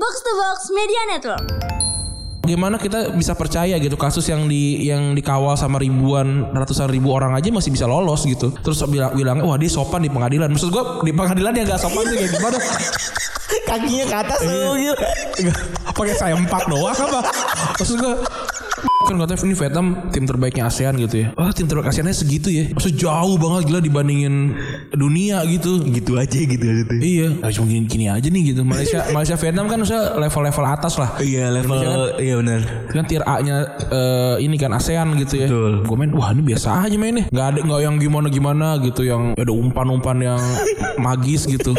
Box to Box Media Network. Gimana kita bisa percaya gitu kasus yang di yang dikawal sama ribuan ratusan ribu orang aja masih bisa lolos gitu. Terus bilang bilang wah dia sopan di pengadilan. Maksud gua di pengadilan yang gak sopan tuh kayak gimana? Kakinya ke atas tuh gitu. Pakai sayempak doang apa? Maksud gua kan katanya ini Vietnam tim terbaiknya ASEAN gitu ya. Wah tim terbaik ASEANnya segitu ya. Maksud jauh banget gila dibandingin dunia gitu. Gitu aja gitu aja tuh. Iya, nah, cuma gini, gini aja nih gitu. Malaysia, Malaysia Vietnam kan usah level-level atas lah. Iya level iya benar. kan tier A-nya eh, ini kan ASEAN gitu ya. Betul. Gue main wah ini biasa aja mainnya. Gak ada nggak yang gimana-gimana gitu yang ada umpan-umpan yang magis gitu.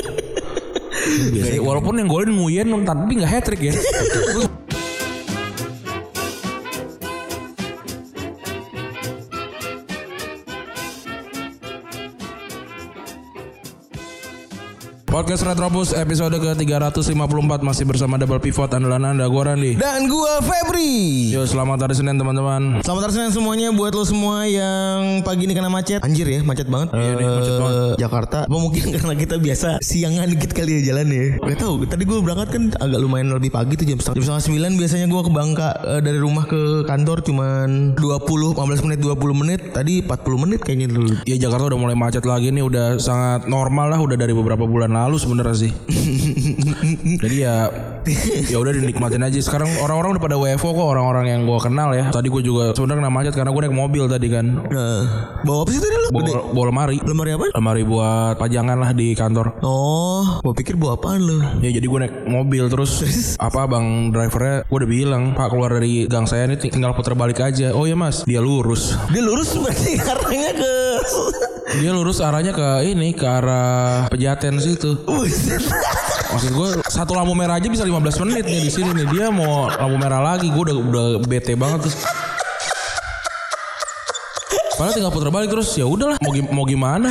Biasa. Walaupun yang golin Nguyen tapi nggak hat trick ya. Podcast Retrobus episode ke-354 masih bersama Double Pivot andalan Anda gue Randy. Dan gua Febri. Yo selamat hari Senin teman-teman. Selamat hari Senin semuanya buat lo semua yang pagi ini kena macet. Anjir ya, macet banget. Iya nih, macet Eh, banget. Jakarta. Apa mungkin karena kita biasa siangan dikit kali ya jalan ya. Gak tau. Tadi gue berangkat kan agak lumayan lebih pagi tuh jam setengah, jam setengah sembilan biasanya gue ke Bangka eh, dari rumah ke kantor cuman 20 15 menit 20 menit. Tadi 40 menit kayaknya dulu. Ya Jakarta udah mulai macet lagi nih udah sangat normal lah udah dari beberapa bulan lalu sebenarnya sih. Jadi ya ya udah dinikmatin aja. Sekarang orang-orang udah pada WFO kok orang-orang yang gua kenal ya. Tadi gue juga sebenarnya kena macet karena gue naik mobil tadi kan. Nah, bawa apa sih tadi lo? Bawa, bawa lemari. Lemari apa? Lemari buat pajangan lah di kantor. Oh, gue pikir bawa apaan lo? Ya jadi gue naik mobil terus apa bang drivernya gue udah bilang Pak keluar dari gang saya ini tinggal putar balik aja. Oh ya mas dia lurus. Dia lurus berarti arahnya ke Dia lurus arahnya ke ini ke arah pejaten situ. Maksud gue satu lampu merah aja bisa 15 menit nih di sini nih. Dia mau lampu merah lagi. Gue udah udah bete banget terus. Padahal tinggal putar balik terus ya udahlah mau, mau gimana?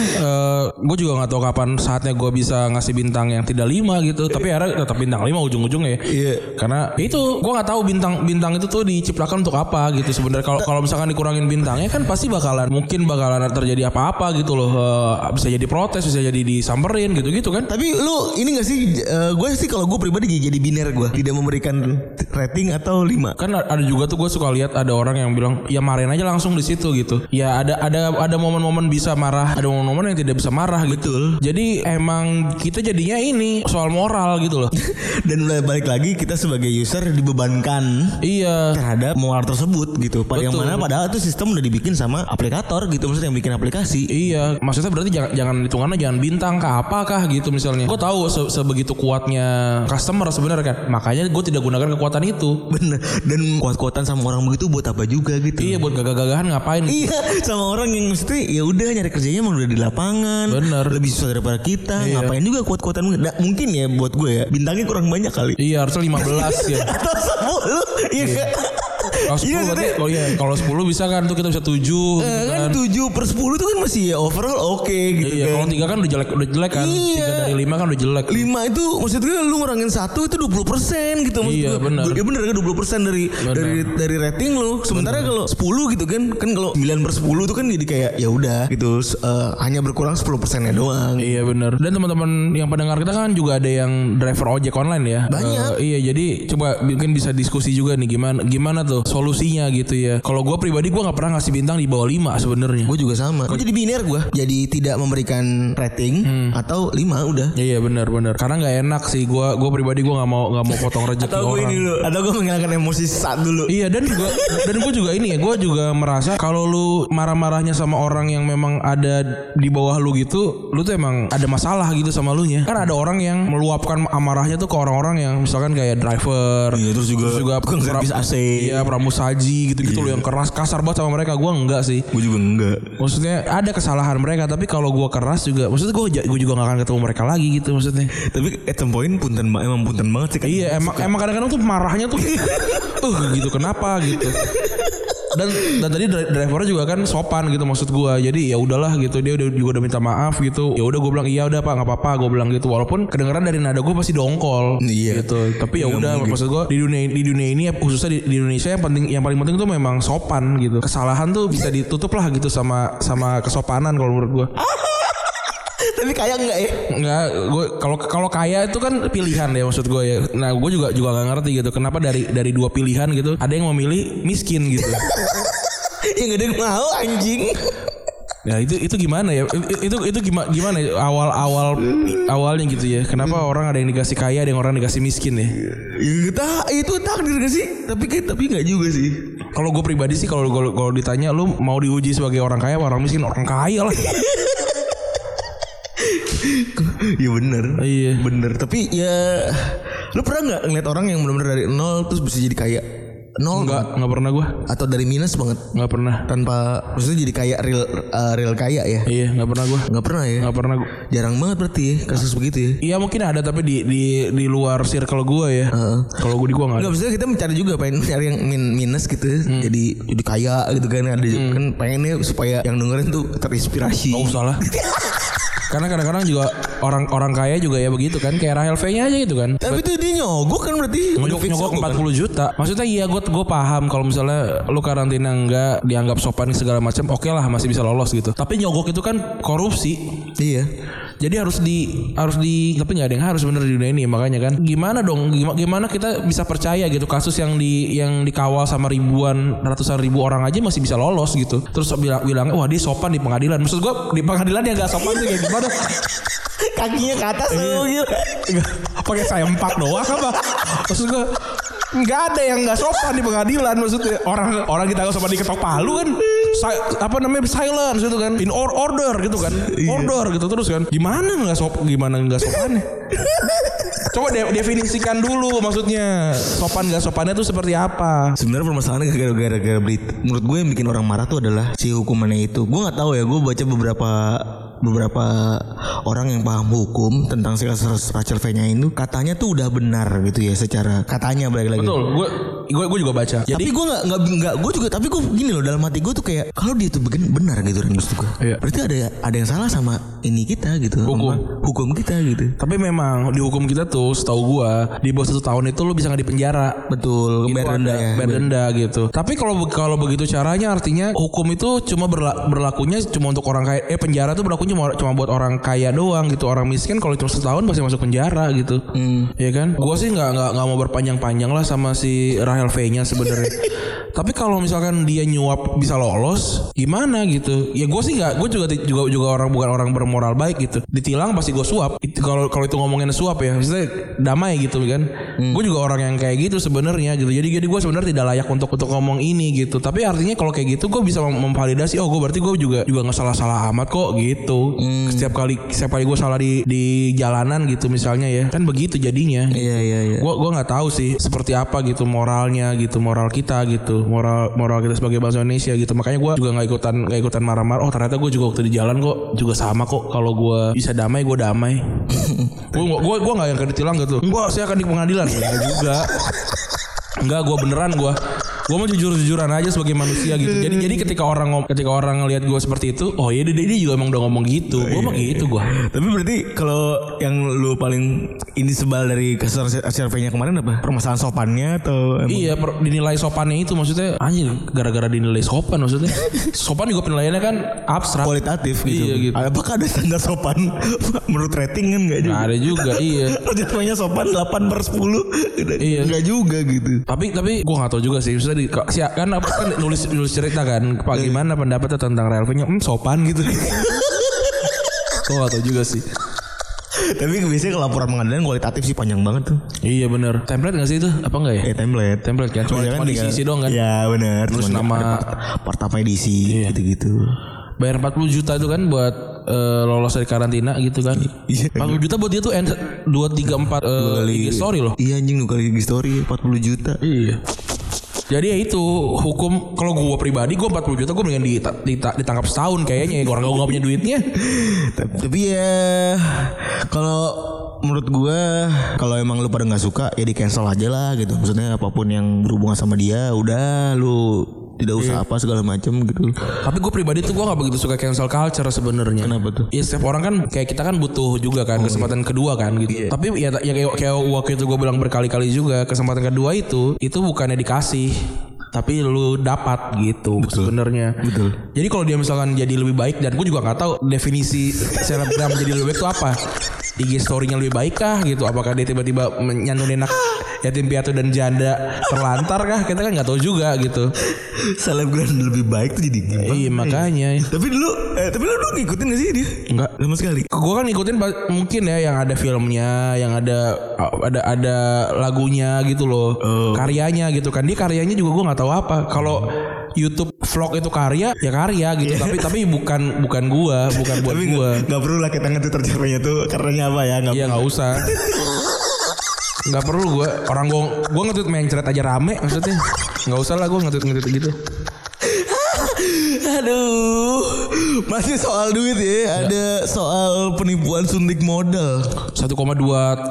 Gue juga nggak tahu kapan saatnya gue bisa ngasih bintang yang tidak lima gitu. Tapi akhirnya tetap bintang lima ujung-ujungnya ya. Iya. karena itu gue nggak tahu bintang bintang itu tuh diciptakan untuk apa gitu sebenarnya. Kalau kalau misalkan dikurangin bintangnya kan pasti bakalan mungkin bakalan terjadi apa-apa gitu loh. Eh, bisa jadi protes bisa jadi disamperin gitu gitu kan. Tapi lu ini gak sih eh, gue sih kalau gue pribadi jadi biner gue tidak memberikan rating atau 5 kan ada juga tuh gue suka lihat ada orang yang bilang ya marahin aja langsung di situ gitu. Ya ada ada ada momen-momen bisa marah ada momen-momen yang tidak bisa marah gitu jadi emang kita jadinya ini soal moral gitu loh Dan balik lagi kita sebagai user dibebankan iya terhadap moral tersebut gitu. Pada yang Betul. mana padahal itu sistem udah dibikin sama aplikator gitu maksudnya yang bikin aplikasi. Iya, maksudnya berarti jangan jangan hitungannya jangan bintang kah apakah gitu misalnya. Gue tahu se- sebegitu kuatnya customer sebenarnya kan. Makanya gue tidak gunakan kekuatan itu. Bener. Dan kuat-kuatan sama orang begitu buat apa juga gitu. Iya, buat gagah-gagahan ngapain? Iya sama orang yang mesti ya udah nyari kerjanya emang udah di lapangan. Bener. lebih susah daripada kita. Ngapain juga kuat-kuatan Nah, mungkin ya buat gue ya. Bintangnya kurang banyak kali. Iya, harusnya 15 ya. atau sepuluh iya nggak? Kalau 10 Iya, berarti maksudnya- kalau iya, kalau 10 bisa kan tuh kita bisa 7 gitu Eh, kan kan. 7 per 10 itu kan masih ya overall oke gitu Iya, kan kalau 3 kan udah jelek udah jelek kan. Iya. 3 dari 5 kan udah jelek. 5 itu maksudnya lu ngurangin satu itu 20% gitu maksud Iya, gue. benar. Ya bener kan 20% dari dari dari rating lu. Sementara kalau 10 gitu kan kan kalau 9 per 10 itu kan jadi kayak ya udah gitu eh, hanya berkurang 10%-nya doang. Iya benar. Dan teman-teman yang pendengar kita kan juga ada yang driver ojek online ya. Banyak. Eh, iya, jadi coba mungkin bisa diskusi juga nih gimana gimana tuh solusinya gitu ya. Kalau gue pribadi gue nggak pernah ngasih bintang di bawah 5 sebenarnya. Gue juga sama. Gue jadi biner gue. Jadi tidak memberikan rating Hmm. atau 5 udah. Iya iya benar benar. Karena nggak enak sih gue gue pribadi gue nggak mau nggak mau potong rezeki Atau gue orang. ini dulu. Atau gue menghilangkan emosi saat dulu. Iya dan juga dan gue juga ini ya gue juga merasa kalau lu marah-marahnya sama orang yang memang ada di bawah lu gitu, lu tuh emang ada masalah gitu sama lu nya. Kan ada orang yang meluapkan amarahnya tuh ke orang-orang yang misalkan kayak driver, Iya, terus juga tukang pra- servis AC. iya pramusaji gitu-gitu loh yang keras kasar banget sama mereka. Gue enggak sih. Gue juga enggak. Maksudnya ada kesalahan mereka tapi kalau gue keras juga, maksudnya gue gue juga gak akan ketemu mereka lagi gitu maksudnya. Tapi at some point punten emang punten banget sih kan. Iya emang emang kadang-kadang tuh marahnya tuh uh gitu kenapa gitu. Dan dan tadi dri- drivernya juga kan sopan gitu maksud gua. Jadi ya udahlah gitu dia udah juga udah minta maaf gitu. Ya udah gue bilang iya udah Pak nggak apa-apa gue bilang gitu. Walaupun kedengeran dari nada gue pasti dongkol. Iya. Gitu. Tapi ya udah maksud gua di dunia di dunia ini ya, khususnya di, di Indonesia yang penting yang paling penting tuh memang sopan gitu. Kesalahan tuh bisa ditutup lah gitu sama sama kesopanan kalau menurut gua. Tapi kaya enggak ya? Enggak, gue kalau kalau kaya itu kan pilihan ya maksud gue ya. Nah, gue juga juga gak ngerti gitu. Kenapa dari dari dua pilihan gitu, ada yang memilih miskin gitu. yang ada yang mau anjing. Ya itu itu gimana ya? Itu itu gimana gimana ya? awal awal awalnya gitu ya? Kenapa orang ada yang dikasih kaya, ada yang orang dikasih miskin ya? Ya, tak, itu takdir gak sih? Tapi tapi nggak juga sih. Kalau gue pribadi sih kalau kalau ditanya lu mau diuji sebagai orang kaya, orang miskin, orang kaya lah. ya bener. Iya. Bener. Tapi ya lu pernah nggak ngeliat orang yang benar-benar dari nol terus bisa jadi kaya? Nol Enggak, enggak pernah gue. atau dari minus banget Enggak pernah. tanpa maksudnya jadi kaya real uh, real kaya ya? Iya, enggak pernah gue. Nggak pernah ya? Enggak pernah gue. Jarang banget berarti ya kasus begitu ya. Iya mungkin ada tapi di di di luar circle gue ya. Kalau gue di gue nggak. ada. Enggak maksudnya kita mencari juga pengen cari yang min minus gitu jadi jadi kaya gitu kan ada kan pengennya supaya yang dengerin tuh terinspirasi. Nggak usah lah. Karena kadang-kadang juga orang-orang kaya juga ya begitu kan kayak Rahel V-nya aja gitu kan. Tapi itu dia nyogok kan berarti Nyogok, nyogok nyogok kan? 40 juta. Maksudnya iya gue gue paham kalau misalnya lu karantina enggak dianggap sopan segala macam, oke lah masih bisa lolos gitu. Tapi nyogok itu kan korupsi. Iya. Jadi harus di harus di tapi nggak ada yang harus bener di dunia ini makanya kan. Gimana dong gimana, gimana kita bisa percaya gitu kasus yang di yang dikawal sama ribuan ratusan ribu orang aja masih bisa lolos gitu. Terus bilang bilang wah dia sopan di pengadilan. Maksud gua di pengadilan yang nggak sopan tuh kayak gimana? Kakinya ke atas tuh gitu. Nggak, pakai sempak doang apa? Maksud gua nggak ada yang nggak sopan di pengadilan maksudnya. Orang orang kita nggak sopan diketok palu kan. Si- apa namanya silence gitu kan. In or order gitu kan. Order gitu terus kan. Gimana nggak sop gimana nggak sopannya? Coba de- definisikan dulu maksudnya. Sopan nggak sopannya tuh seperti apa? Sebenarnya permasalahannya gara-gara gara berita. Menurut gue yang bikin orang marah tuh adalah si hukumannya itu. Gue nggak tahu ya. Gue baca beberapa beberapa orang yang paham hukum tentang si kasus Rachel V-nya itu katanya tuh udah benar gitu ya secara katanya balik lagi. betul gue gue gue juga baca jadi tapi gue nggak nggak nggak gue juga tapi gue gini loh dalam hati gue tuh kayak kalau dia tuh begin benar gitu kan maksud gue. Iya. Berarti ada ada yang salah sama ini kita gitu. Hukum. sama hukum kita gitu. tapi memang di hukum kita tuh setahu gua di bawah satu tahun itu lu bisa nggak dipenjara Betul. Itu Bayar denda ya. bayar denda gitu. Tapi kalau kalau begitu caranya artinya hukum itu cuma berla- berlakunya cuma untuk orang kaya. Eh penjara tuh berlakunya cuma, cuma buat orang kaya doang gitu. Orang miskin kalau cuma setahun pasti masuk penjara gitu. Hmm. Iya kan? Gua sih nggak nggak nggak mau berpanjang-panjang lah sama si Rahel V-nya sebenarnya. Tapi kalau misalkan dia nyuap bisa lolos, gimana gitu? Ya gue sih nggak, gue juga juga juga orang bukan orang bermoral baik gitu. Ditilang pasti gue suap. Kalau kalau itu ngomongin suap ya, maksudnya damai gitu kan. Gue juga orang yang kayak gitu sebenarnya gitu. Jadi jadi gue sebenarnya tidak layak untuk untuk ngomong ini gitu. Tapi artinya kalau kayak gitu gue bisa mem- memvalidasi. Oh gue berarti gue juga juga nggak salah salah amat kok gitu. Setiap kali setiap kali gue salah di di jalanan gitu misalnya ya, kan begitu jadinya. Iya iya iya. Gua gua nggak tahu sih seperti apa gitu moralnya gitu moral kita gitu moral moral kita sebagai bangsa Indonesia gitu. Makanya gua juga nggak ikutan nggak ikutan marah-marah. Oh ternyata gue juga waktu di jalan kok juga sama kok kalau gua bisa damai gue damai. Gua gua gua nggak yang ditilang gitu. Enggak saya akan di pengadilan. Juga. Enggak gua beneran gua Gue mau jujur-jujuran aja sebagai manusia gitu. Jadi jadi ketika orang ketika orang ngelihat gue seperti itu, oh iya dia, dia juga emang udah ngomong gitu. Gue mah gitu gue. Tapi berarti kalau yang lu paling ini sebal dari surveinya kemarin apa? Permasalahan sopannya atau emang Iya per- dinilai sopannya itu maksudnya anjir gara-gara dinilai sopan maksudnya. Sopan juga penilaiannya kan abstrak. kualitatif gitu. Iya, gitu. Apakah ada standar sopan menurut rating kan enggak juga? Nggak ada juga iya. Jatuhnya sopan 8 per 10 Iya. Enggak juga gitu Tapi tapi gue gak tahu juga sih. Maksudnya di, kok- si- kan apa kan nulis nulis cerita kan. Pak gimana pendapatnya tentang Relvenya? Hmm sopan gitu. Gue gak tahu juga sih. Tapi biasanya kalau laporan pengadilan kualitatif sih panjang banget tuh Iya bener. Template gak sih itu? Apa enggak ya? Ya template Template kan. Cuma, cuma diisi doang kan. Ya benar Terus Cuman nama- part, part diisi gitu-gitu Bayar 40 juta itu kan buat eh, lolos dari karantina gitu kan. Iya. 40 juta buat dia tuh 2 3 4 uh, IG story loh. Iya anjing dua kali story 40 juta Iya. Jadi ya itu hukum kalau gue pribadi gue 40 juta gue mendingan dita- dita- ditangkap setahun kayaknya ya orang gue gak punya duitnya. tapi, tapi ya kalau menurut gue kalau emang lu pada nggak suka ya di cancel aja lah gitu maksudnya apa pun yang berhubungan sama dia udah lu tidak usah apa segala macam gitu Tapi gue pribadi tuh gue gak begitu suka cancel culture sebenarnya. Kenapa tuh? Ya setiap orang kan kayak kita kan butuh juga kan kesempatan kedua kan gitu. Tapi ya, ya kayak, kayak waktu itu gue bilang berkali-kali juga kesempatan kedua itu itu bukannya dikasih. Tapi lu dapat gitu sebenarnya. Betul. Jadi kalau dia misalkan jadi lebih baik dan gue juga nggak tahu definisi selebgram jadi lebih baik itu apa. IG story-nya lebih baik kah gitu? Apakah dia tiba-tiba menyantunin anak yatim piatu dan janda terlantar kah? Kita kan nggak tahu juga gitu. Selebgram lebih baik tuh jadi gimana? Iya makanya. Tapi dulu, eh, tapi lu dulu ngikutin gak sih dia? Enggak. Sama sekali. Gue kan ngikutin mungkin ya yang ada filmnya, yang ada ada ada lagunya gitu loh, karyanya gitu kan. Dia karyanya juga gue nggak tahu apa. Kalau YouTube vlog itu karya, ya karya gitu. Tapi tapi bukan bukan gua, bukan buat Tapi gua. nggak perlu lah kita nge tercapainya tuh karenanya apa ya? Nggak Iya nggak usah. Nggak perlu gue orang gue gue ngetweet mencret aja rame maksudnya nggak usah lah gue ngetweet ngetweet gitu Aduh, masih soal duit ya. Ada soal penipuan suntik modal. 1,2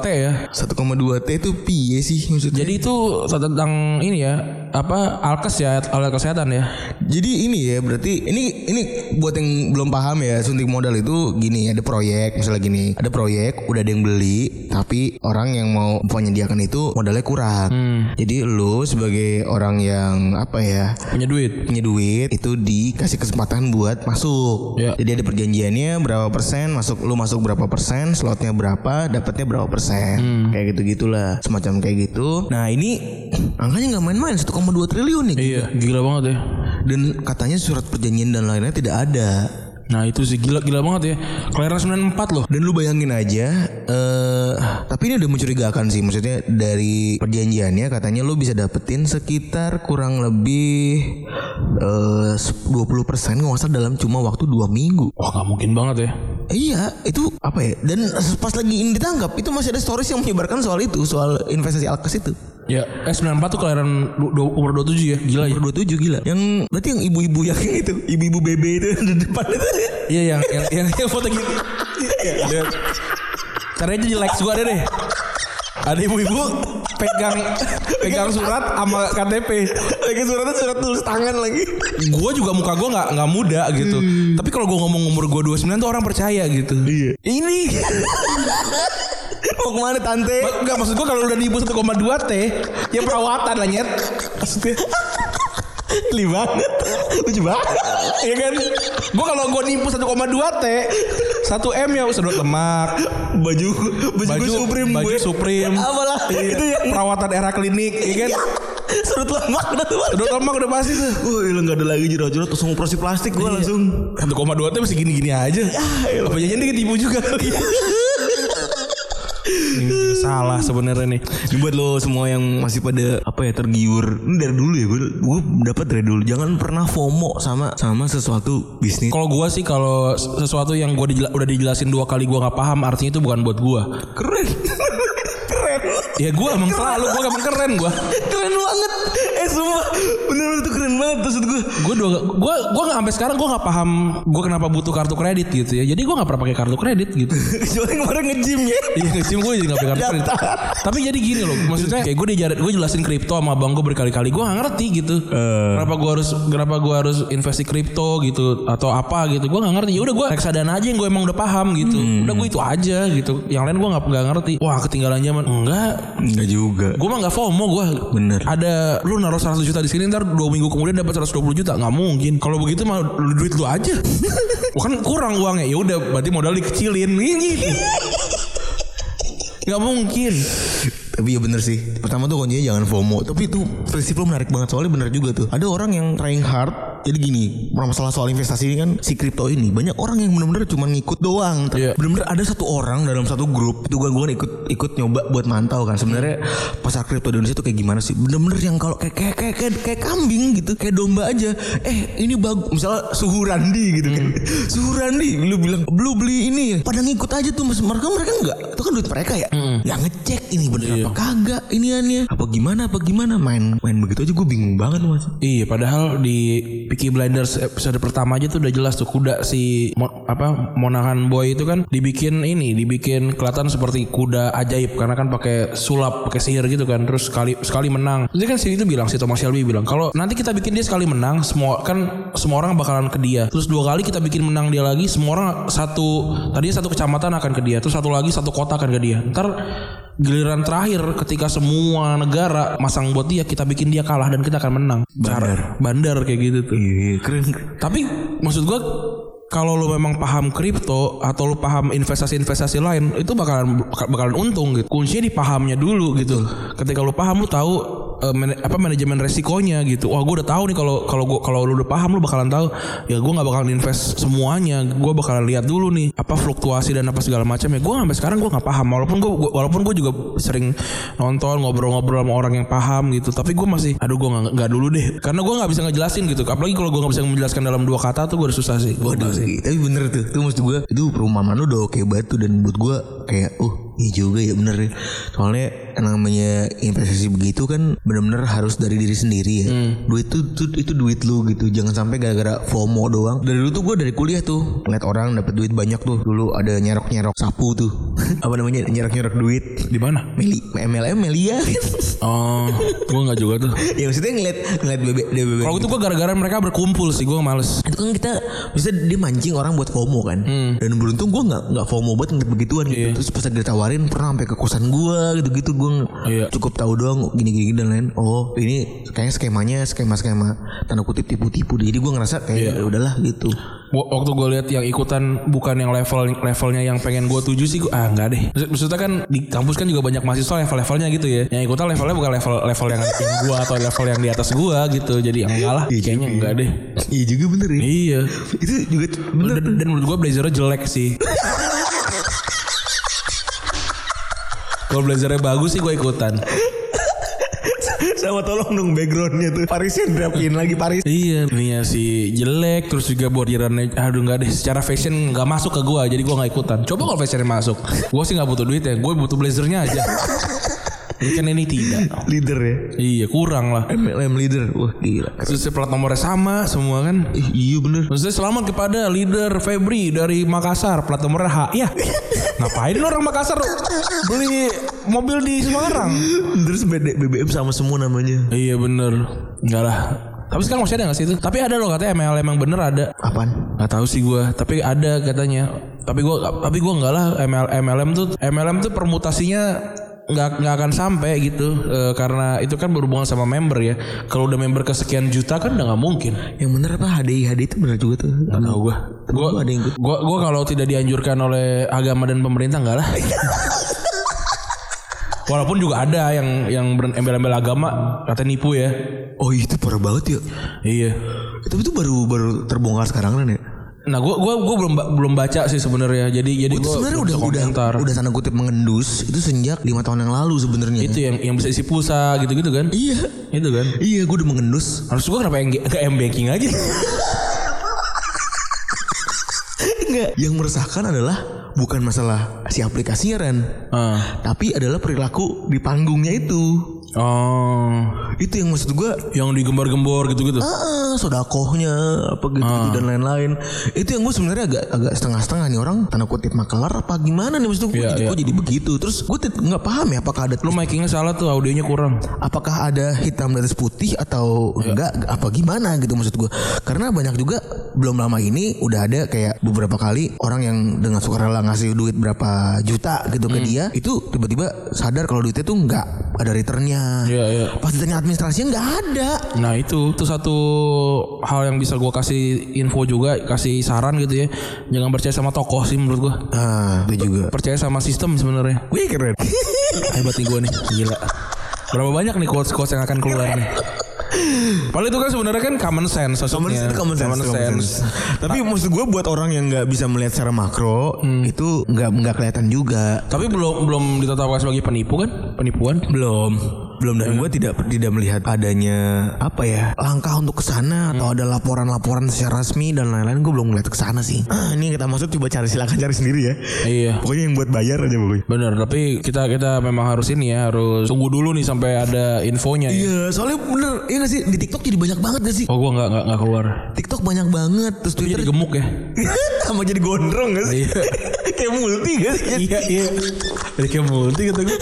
t ya 1,2 T itu piye sih maksudnya? jadi itu tentang ini ya apa alkes ya alat kesehatan ya Jadi ini ya berarti ini ini buat yang belum paham ya suntik modal itu gini ada proyek misalnya gini ada proyek udah ada yang beli tapi orang yang mau menyediakan itu modalnya kurang. Jadi lu sebagai orang yang apa ya punya duit punya duit itu dikasih kesempatan buat masuk. Ya. Jadi ada perjanjiannya berapa persen masuk lu masuk berapa persen slotnya berapa dapatnya berapa persen kayak gitu gitulah semacam kayak gitu. Nah ini angkanya nggak main-main 1,2 triliun nih. iya gila banget ya Dan katanya surat perjanjian dan lainnya tidak ada. nah itu sih gila gila banget ya kelahiran 94 loh Dan lu bayangin aja, eh tapi ini udah mencurigakan sih. Maksudnya dari perjanjiannya katanya lu bisa dapetin sekitar kurang lebih eh 20 persen dalam cuma waktu dua minggu. wah nggak mungkin banget ya Iya, itu apa ya? Dan pas lagi ini ditangkap, itu masih ada stories yang menyebarkan soal itu, soal investasi Alkes itu. Ya eh 94 tuh kelahiran umur 27 ya gila ya Umur 27 gila. Yang berarti yang ibu-ibu yang itu, ibu-ibu bebe itu di depan itu. iya yang yang yang, yang foto gitu Iya. caranya jadi likes gua ada deh ada ibu-ibu pegang pegang surat sama KTP Lagi suratnya surat tulis tangan lagi. gue juga muka gue nggak nggak muda gitu tapi kalau gue ngomong umur gue 29 tuh orang percaya gitu Iya. ini Mau ke mana tante? Enggak maksud gue kalau udah nipu 1,2 T Ya perawatan lah nyet. Maksudnya. Geli banget. Lucu banget. Iya kan? Gue kalau gue nipu 1,2 T 1 M ya sedot lemak. Baju baju, Baju Supreme Baju gue. Supreme. Apalah itu yang Perawatan era klinik Iya kan? Surut lemak udah tuh. Sedot lemak udah pasti tuh. Wah, gila nggak ada lagi jerat-jerat langsung operasi plastik gue langsung. 1,2 T masih gini-gini aja. Apa jangan dia ketipu juga kali. Ini salah sebenarnya nih Ini buat lo semua yang masih pada apa ya tergiur. Ini dari dulu ya gue gue dapat dari dulu. Jangan pernah FOMO sama sama sesuatu bisnis. Kalau gua sih kalau sesuatu yang gua dijela- udah dijelasin dua kali gua nggak paham artinya itu bukan buat gua. Keren. keren. Ya gua emang selalu gua emang keren gua. Keren banget. Eh sumpah bener-bener tuh banget maksud gue. Gua dua gua gua nggak sampai sekarang gua nggak paham gua kenapa butuh kartu kredit gitu ya. Jadi gua nggak pernah pakai kartu kredit gitu. Kecuali kemarin nge-gym ya. Iya sih gue jadi nggak pakai kartu kredit. Tapi jadi gini loh, maksudnya kayak gue dijar, gue jelasin kripto sama abang gue berkali-kali, gue nggak ngerti gitu. Kenapa gue harus kenapa gue harus investasi kripto gitu atau apa gitu, gue nggak ngerti. Ya udah gue reksadana aja yang gue emang udah paham gitu. Udah gue itu aja gitu. Yang lain gue nggak nggak ngerti. Wah ketinggalan zaman. Enggak, Enggak juga. gue mah nggak FOMO gue. Bener. Ada lu naruh 100 juta di sini ntar dua minggu kemudian dapat 120 juta nggak mungkin. Kalau begitu mah lu duit lu aja. kan kurang uangnya. Ya udah berarti modal dikecilin. Gitu. Gak mungkin. Tapi ya bener sih. Pertama tuh kuncinya jangan FOMO. Tapi itu prinsip lo menarik banget soalnya bener juga tuh. Ada orang yang trying hard. Jadi gini, masalah soal investasi ini kan si kripto ini banyak orang yang bener-bener cuma ngikut doang. Iya. Bener-bener ada satu orang dalam satu grup itu gue gue ikut ikut nyoba buat mantau kan. Sebenarnya pasar kripto di Indonesia tuh kayak gimana sih? Bener-bener yang kalau kayak kayak kayak kayak, kayak kambing gitu, kayak domba aja. Eh ini bagus. Misalnya suhu Randi gitu kan. Suhu Randi, lu bilang lu beli ini ya. Pada ngikut aja tuh mas mereka mereka enggak. Itu kan duit mereka ya. Ya ngecek ini bener apa kagak iniannya. Apa gimana apa gimana main main begitu aja gue bingung banget mas. Iya, padahal di Peaky Blinders episode pertama aja tuh udah jelas tuh kuda si mo- apa Monahan Boy itu kan dibikin ini, dibikin kelihatan seperti kuda ajaib karena kan pakai sulap, pakai sihir gitu kan. Terus sekali sekali menang. Jadi kan si itu bilang si Thomas Shelby bilang kalau nanti kita bikin dia sekali menang, semua kan semua orang bakalan ke dia. Terus dua kali kita bikin menang dia lagi, semua orang satu tadinya satu kecamatan akan ke dia, terus satu lagi satu kota akan ke dia. Ntar giliran terakhir ketika semua negara masang buat dia kita bikin dia kalah dan kita akan menang. Bandar. bandar kayak gitu tuh. Iya keren. Tapi maksud gua kalau lu memang paham kripto atau lu paham investasi-investasi lain itu bakalan bakalan untung gitu. Kuncinya di pahamnya dulu gitu. Ketika lu paham lu tahu eh, mana- apa manajemen resikonya gitu. Wah, gue udah tahu nih kalau kalau gua kalau lu udah paham lu bakalan tahu ya gua nggak bakalan invest semuanya. Gua bakalan lihat dulu nih apa fluktuasi dan apa segala macam ya. Gua sampai sekarang gua nggak paham walaupun gua gua- walaupun gua juga sering nonton ngobrol-ngobrol sama orang yang paham gitu. Tapi gua masih aduh gua nggak dulu deh. Karena gua nggak bisa ngejelasin gitu. Apalagi kalau gua nggak bisa menjelaskan dalam dua kata tuh gua udah susah sih. Gua Waduh, tapi bener tuh, tuh maksud gue itu perumpamaan lu udah oke banget tuh dan buat gue kayak, oh iya juga ya bener ya. Soalnya namanya investasi begitu kan bener-bener harus dari diri sendiri ya. Duit itu, itu itu duit lu gitu, jangan sampai gara-gara FOMO doang. Dari dulu tuh gue dari kuliah tuh ngeliat orang dapat duit banyak tuh. Dulu ada nyerok-nyerok sapu tuh, apa namanya nyerok-nyerok duit. di mana? Meli, MLM Melia Oh, gua nggak juga tuh. ya maksudnya ngeliat ngeliat bebek bebek Kalau itu gua gara-gara mereka berkumpul sih, gua males. itu kan kita bisa dia mancing orang buat FOMO kan dan beruntung gue nggak nggak FOMO buat ngeliat begituan gitu terus pas lagi ditawarin pernah sampai ke kosan gue gitu gitu gue Iya. cukup tahu doang gini gini dan lain oh ini kayaknya skemanya skema skema tanda kutip tipu tipu jadi gue ngerasa kayak ya udahlah gitu Wa- Waktu gue lihat yang ikutan bukan yang level levelnya yang pengen gue tuju sih, gua, ah nggak deh. Maksud- Maksudnya kan di kampus kan juga banyak mahasiswa level-levelnya gitu ya. Yang ikutan levelnya bukan level level yang, yang gue atau level yang di atas gue gitu. Jadi yang enggak lah, kayaknya enggak deh. iya juga bener ya Iya. itu juga bener Dan, dan menurut gue blazernya jelek sih. Kalau blazernya bagus sih gue ikutan. sama tolong dong backgroundnya tuh Parisian rapin lagi Paris Iya, nih si jelek terus juga bordirannya aduh nggak deh secara fashion nggak masuk ke gua jadi gua nggak ikutan. Coba kalau fashionnya masuk, gua sih nggak butuh duit ya, gue butuh blazernya aja. Kan ini tidak. leader ya Iya kurang lah. MLM leader wah gila Terus plat nomornya sama semua kan. Ih, iya bener Maksudnya selamat kepada leader Febri dari Makassar plat nomornya H. Ya ngapain orang Makassar beli mobil di Semarang? terus BBM sama semua namanya Iya bener. Enggak lah. Tapi sekarang masih ada gak sih itu? Tapi ada loh katanya MLM yang bener ada. apaan Gak tahu sih gue, tapi ada katanya. Tapi gue, tapi gue enggak lah. ML, MLM tuh, MLM tuh permutasinya nggak nggak akan sampai gitu Eh, karena itu kan berhubungan sama member ya. Kalau udah member kesekian juta kan udah nggak mungkin. Yang bener apa HDI HDI itu bener juga tuh. Gak tahu gue. Gue gua ada yang gue gue kalau tidak dianjurkan oleh agama dan pemerintah enggak lah. Walaupun juga ada yang yang berembel-embel agama kata nipu ya. Oh itu parah banget ya. Iya. Tapi itu baru baru terbongkar sekarang kan ya. Nah, gue gua gua belum belum baca sih sebenarnya. Jadi jadi Itu gue sebenarnya udah udah udah tanda kutip mengendus itu sejak lima tahun yang lalu sebenarnya. itu yang yang bisa isi pulsa gitu-gitu kan? Iya. Itu kan. Iya, gue udah mengendus. Harus gue kenapa yang ke M banking aja? Enggak. Yang meresahkan adalah bukan masalah si aplikasinya Ren, Ah. tapi adalah perilaku di panggungnya itu. Oh, Itu yang maksud gue yang digembar-gembor gitu-gitu. Ah, sodakohnya apa gitu, dan lain-lain. Itu yang gue sebenarnya agak agak setengah-setengah nih orang tanda kutip makelar apa gimana nih maksud gue Iya, jadi, kok jadi begitu. Terus gue nggak paham ya apakah ada Lu makingnya salah tuh, audionya kurang. apakah ada hitam atas putih atau Iya. enggak apa gimana gitu maksud gue. Karena banyak juga belum lama ini udah ada kayak beberapa kali orang yang dengan sukarela ngasih duit berapa juta gitu Hmm. ke dia itu tiba-tiba sadar kalau duitnya tuh nggak ada returnnya. Iya, iya. Pas ditanya administrasinya nggak ada. Nah itu itu satu hal yang bisa gue kasih info juga, kasih saran gitu ya. Jangan percaya sama tokoh sih menurut gue. Ah, itu juga. Percaya sama sistem sebenarnya. Wih keren. Hebat nih gue nih, gila. Berapa banyak nih quotes-quotes yang akan keluar nih? Padahal itu kan sebenarnya kan common sense Common sense, common sense, common sense. Tapi maksud gue buat orang yang nggak bisa melihat secara makro itu nggak nggak kelihatan juga. Tapi belum belum ditetapkan sebagai penipu kan? Penipuan? Belum, belum dan gue tidak tidak melihat adanya apa ya langkah untuk ke sana atau ada laporan-laporan secara resmi dan lain-lain. Gue belum melihat ke sana sih. Ah, ini kita maksud coba cari silakan cari sendiri ya. Iya. Pokoknya yang buat bayar aja pokoknya. Bener, tapi kita kita memang harus ini ya, harus tunggu dulu nih sampai ada infonya ya. Iya, soalnya bener, iya gak sih di TikTok jadi banyak banget gak sih? Oh gua nggak nggak keluar. TikTok banyak banget, terus Twitter jadi gemuk ya. sama jadi gondrong gak sih? Iya. Kayak multi gak sih? iya iya. Jadi kayak multi kata gue.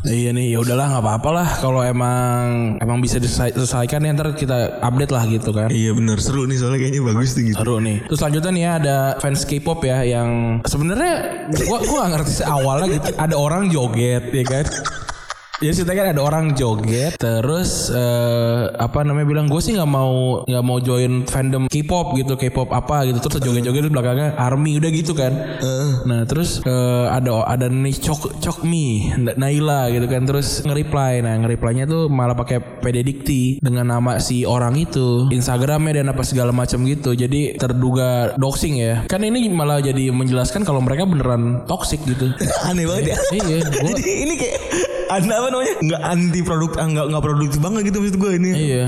Iya nih, ya udahlah nggak apa-apa lah kalau emang emang bisa disel- diselesaikan ya ntar kita update lah gitu kan. Iya bener seru nih soalnya kayaknya bagus tuh gitu. Seru nih. Terus selanjutnya nih ya ada fans K-pop ya yang sebenarnya gua gua gak ngerti awalnya gitu ada orang joget ya kan. Ya ceritanya kan ada orang joget terus eh, apa namanya bilang gue sih nggak mau nggak mau join fandom K-pop gitu K-pop apa gitu. Terus joget-joget terus belakangnya army udah gitu kan. Nah terus eh, ada ada nih cok cok mi Naila gitu kan. Terus nge-reply. Nah nge-reply-nya tuh malah pakai PD Dikti dengan nama si orang itu. Instagramnya dan apa segala macam gitu. Jadi terduga doxing ya. Kan ini malah jadi menjelaskan kalau mereka beneran toxic gitu. Aneh banget ya. iya gua, Jadi ini kayak anda apa namanya? Nggak anti produk ah, nggak nggak produktif banget gitu maksud gue ini. Iya.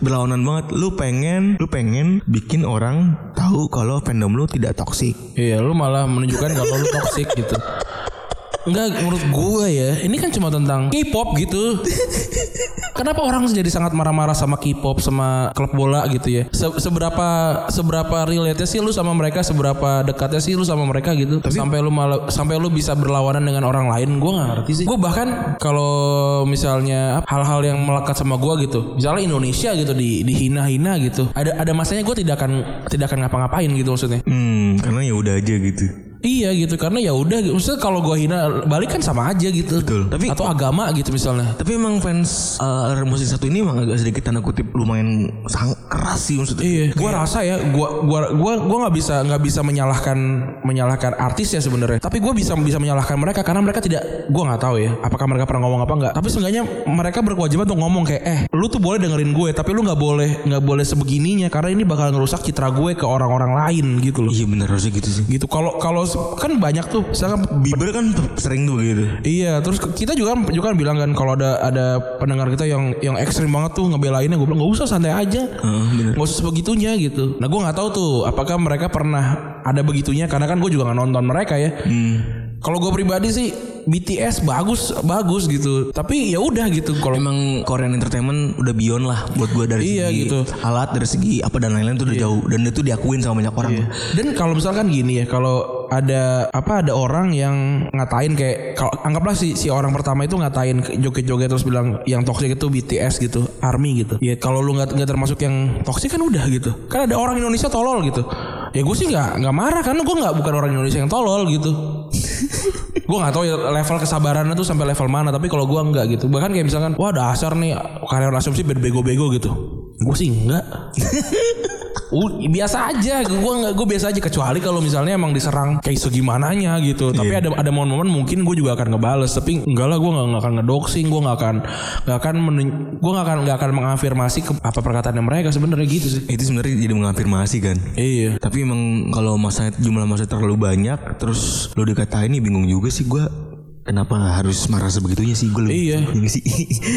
Berlawanan banget. Lu pengen lu pengen bikin orang tahu kalau fandom lu tidak toksik iya lu malah menunjukkan kalau lu toxic gitu Enggak menurut gue ya Ini kan cuma tentang K-pop gitu. Kenapa orang jadi sangat marah-marah sama K-pop Sama klub bola gitu ya? Se- Seberapa Seberapa relate sih lu sama mereka? Seberapa dekatnya sih lu sama mereka gitu? Sampai lu malah Sampai lu bisa berlawanan dengan orang lain? Gue gak ngerti sih. Gue bahkan Kalau misalnya Hal-hal yang melekat sama gue gitu Misalnya Indonesia gitu di Dihina-hina gitu Ada ada masanya gue tidak akan Tidak akan ngapa-ngapain gitu maksudnya. Hmm karena ya udah aja gitu Iya gitu karena ya udah maksudnya kalau gua hina balik kan sama aja gitu. Betul. Tapi- atau agama gitu misalnya. tapi emang fans uh, musik satu ini emang agak sedikit tanda kutip lumayan sangat keras sih maksudnya Iya, gua rasa ya gua gua gua gua nggak bisa nggak bisa menyalahkan menyalahkan artis ya sebenarnya. Tapi gua bisa bisa menyalahkan mereka karena mereka tidak gua nggak tahu ya apakah mereka pernah ngomong apa enggak. Tapi seenggaknya mereka berkewajiban untuk ngomong kayak eh lu tuh boleh dengerin gue tapi lu nggak boleh nggak boleh sebegininya karena ini bakal ngerusak citra gue ke orang-orang lain gitu loh. iya benar harusnya gitu sih Gitu kalau kalau kan banyak tuh misalkan Bieber kan sering tuh gitu. Iya, terus kita juga juga kan bilang kan kalau ada ada pendengar kita yang yang ekstrim banget tuh ngebelainnya gue bilang nggak usah santai aja, nggak usah sebegitunya gitu. Nah gue nggak tahu tuh apakah mereka pernah ada begitunya? Karena kan gue juga nggak nonton mereka ya. Kalau gue pribadi sih BTS bagus bagus gitu, tapi ya udah gitu kalau Emang Korean Entertainment udah beyond lah buat gue dari Iya, segi gitu. alat dari segi apa dan lain-lain tuh udah jauh dan itu diakuin sama banyak orang. Dan kalau misalkan gini ya, kalau ada apa ada orang yang ngatain kayak kalau anggaplah si si orang pertama itu ngatain joget-joget terus bilang yang toksik itu BTS gitu, ARMY gitu. Ya kalau lu nggak nggak termasuk yang toksik kan udah gitu. Kan ada orang Indonesia tolol gitu. Ya gue sih nggak nggak marah karena gue nggak bukan orang Indonesia yang tolol gitu. Gue nggak tahu ya level kesabarannya tuh sampai level mana tapi kalau gue nggak gitu. Bahkan kayak misalkan wah dasar nih karyawan asumsi bego-bego gitu. Gue sih enggak Uh, biasa aja, gue nggak gue biasa aja kecuali kalau misalnya emang diserang kayak segimananya gitu. Tapi ada ada momen-momen mungkin gue juga akan ngebales. Tapi enggak lah, gue nggak akan ngedoxing, gue nggak akan nggak akan gue nggak akan nggak akan mengafirmasi ke apa perkataan mereka sebenarnya gitu sih. Itu sebenarnya jadi mengafirmasi kan. Iya. Tapi emang kalau masa jumlah masa terlalu banyak terus lo dikatain nih bingung juga sih gue kenapa harus marah sebegitunya sih gue Iya. sih.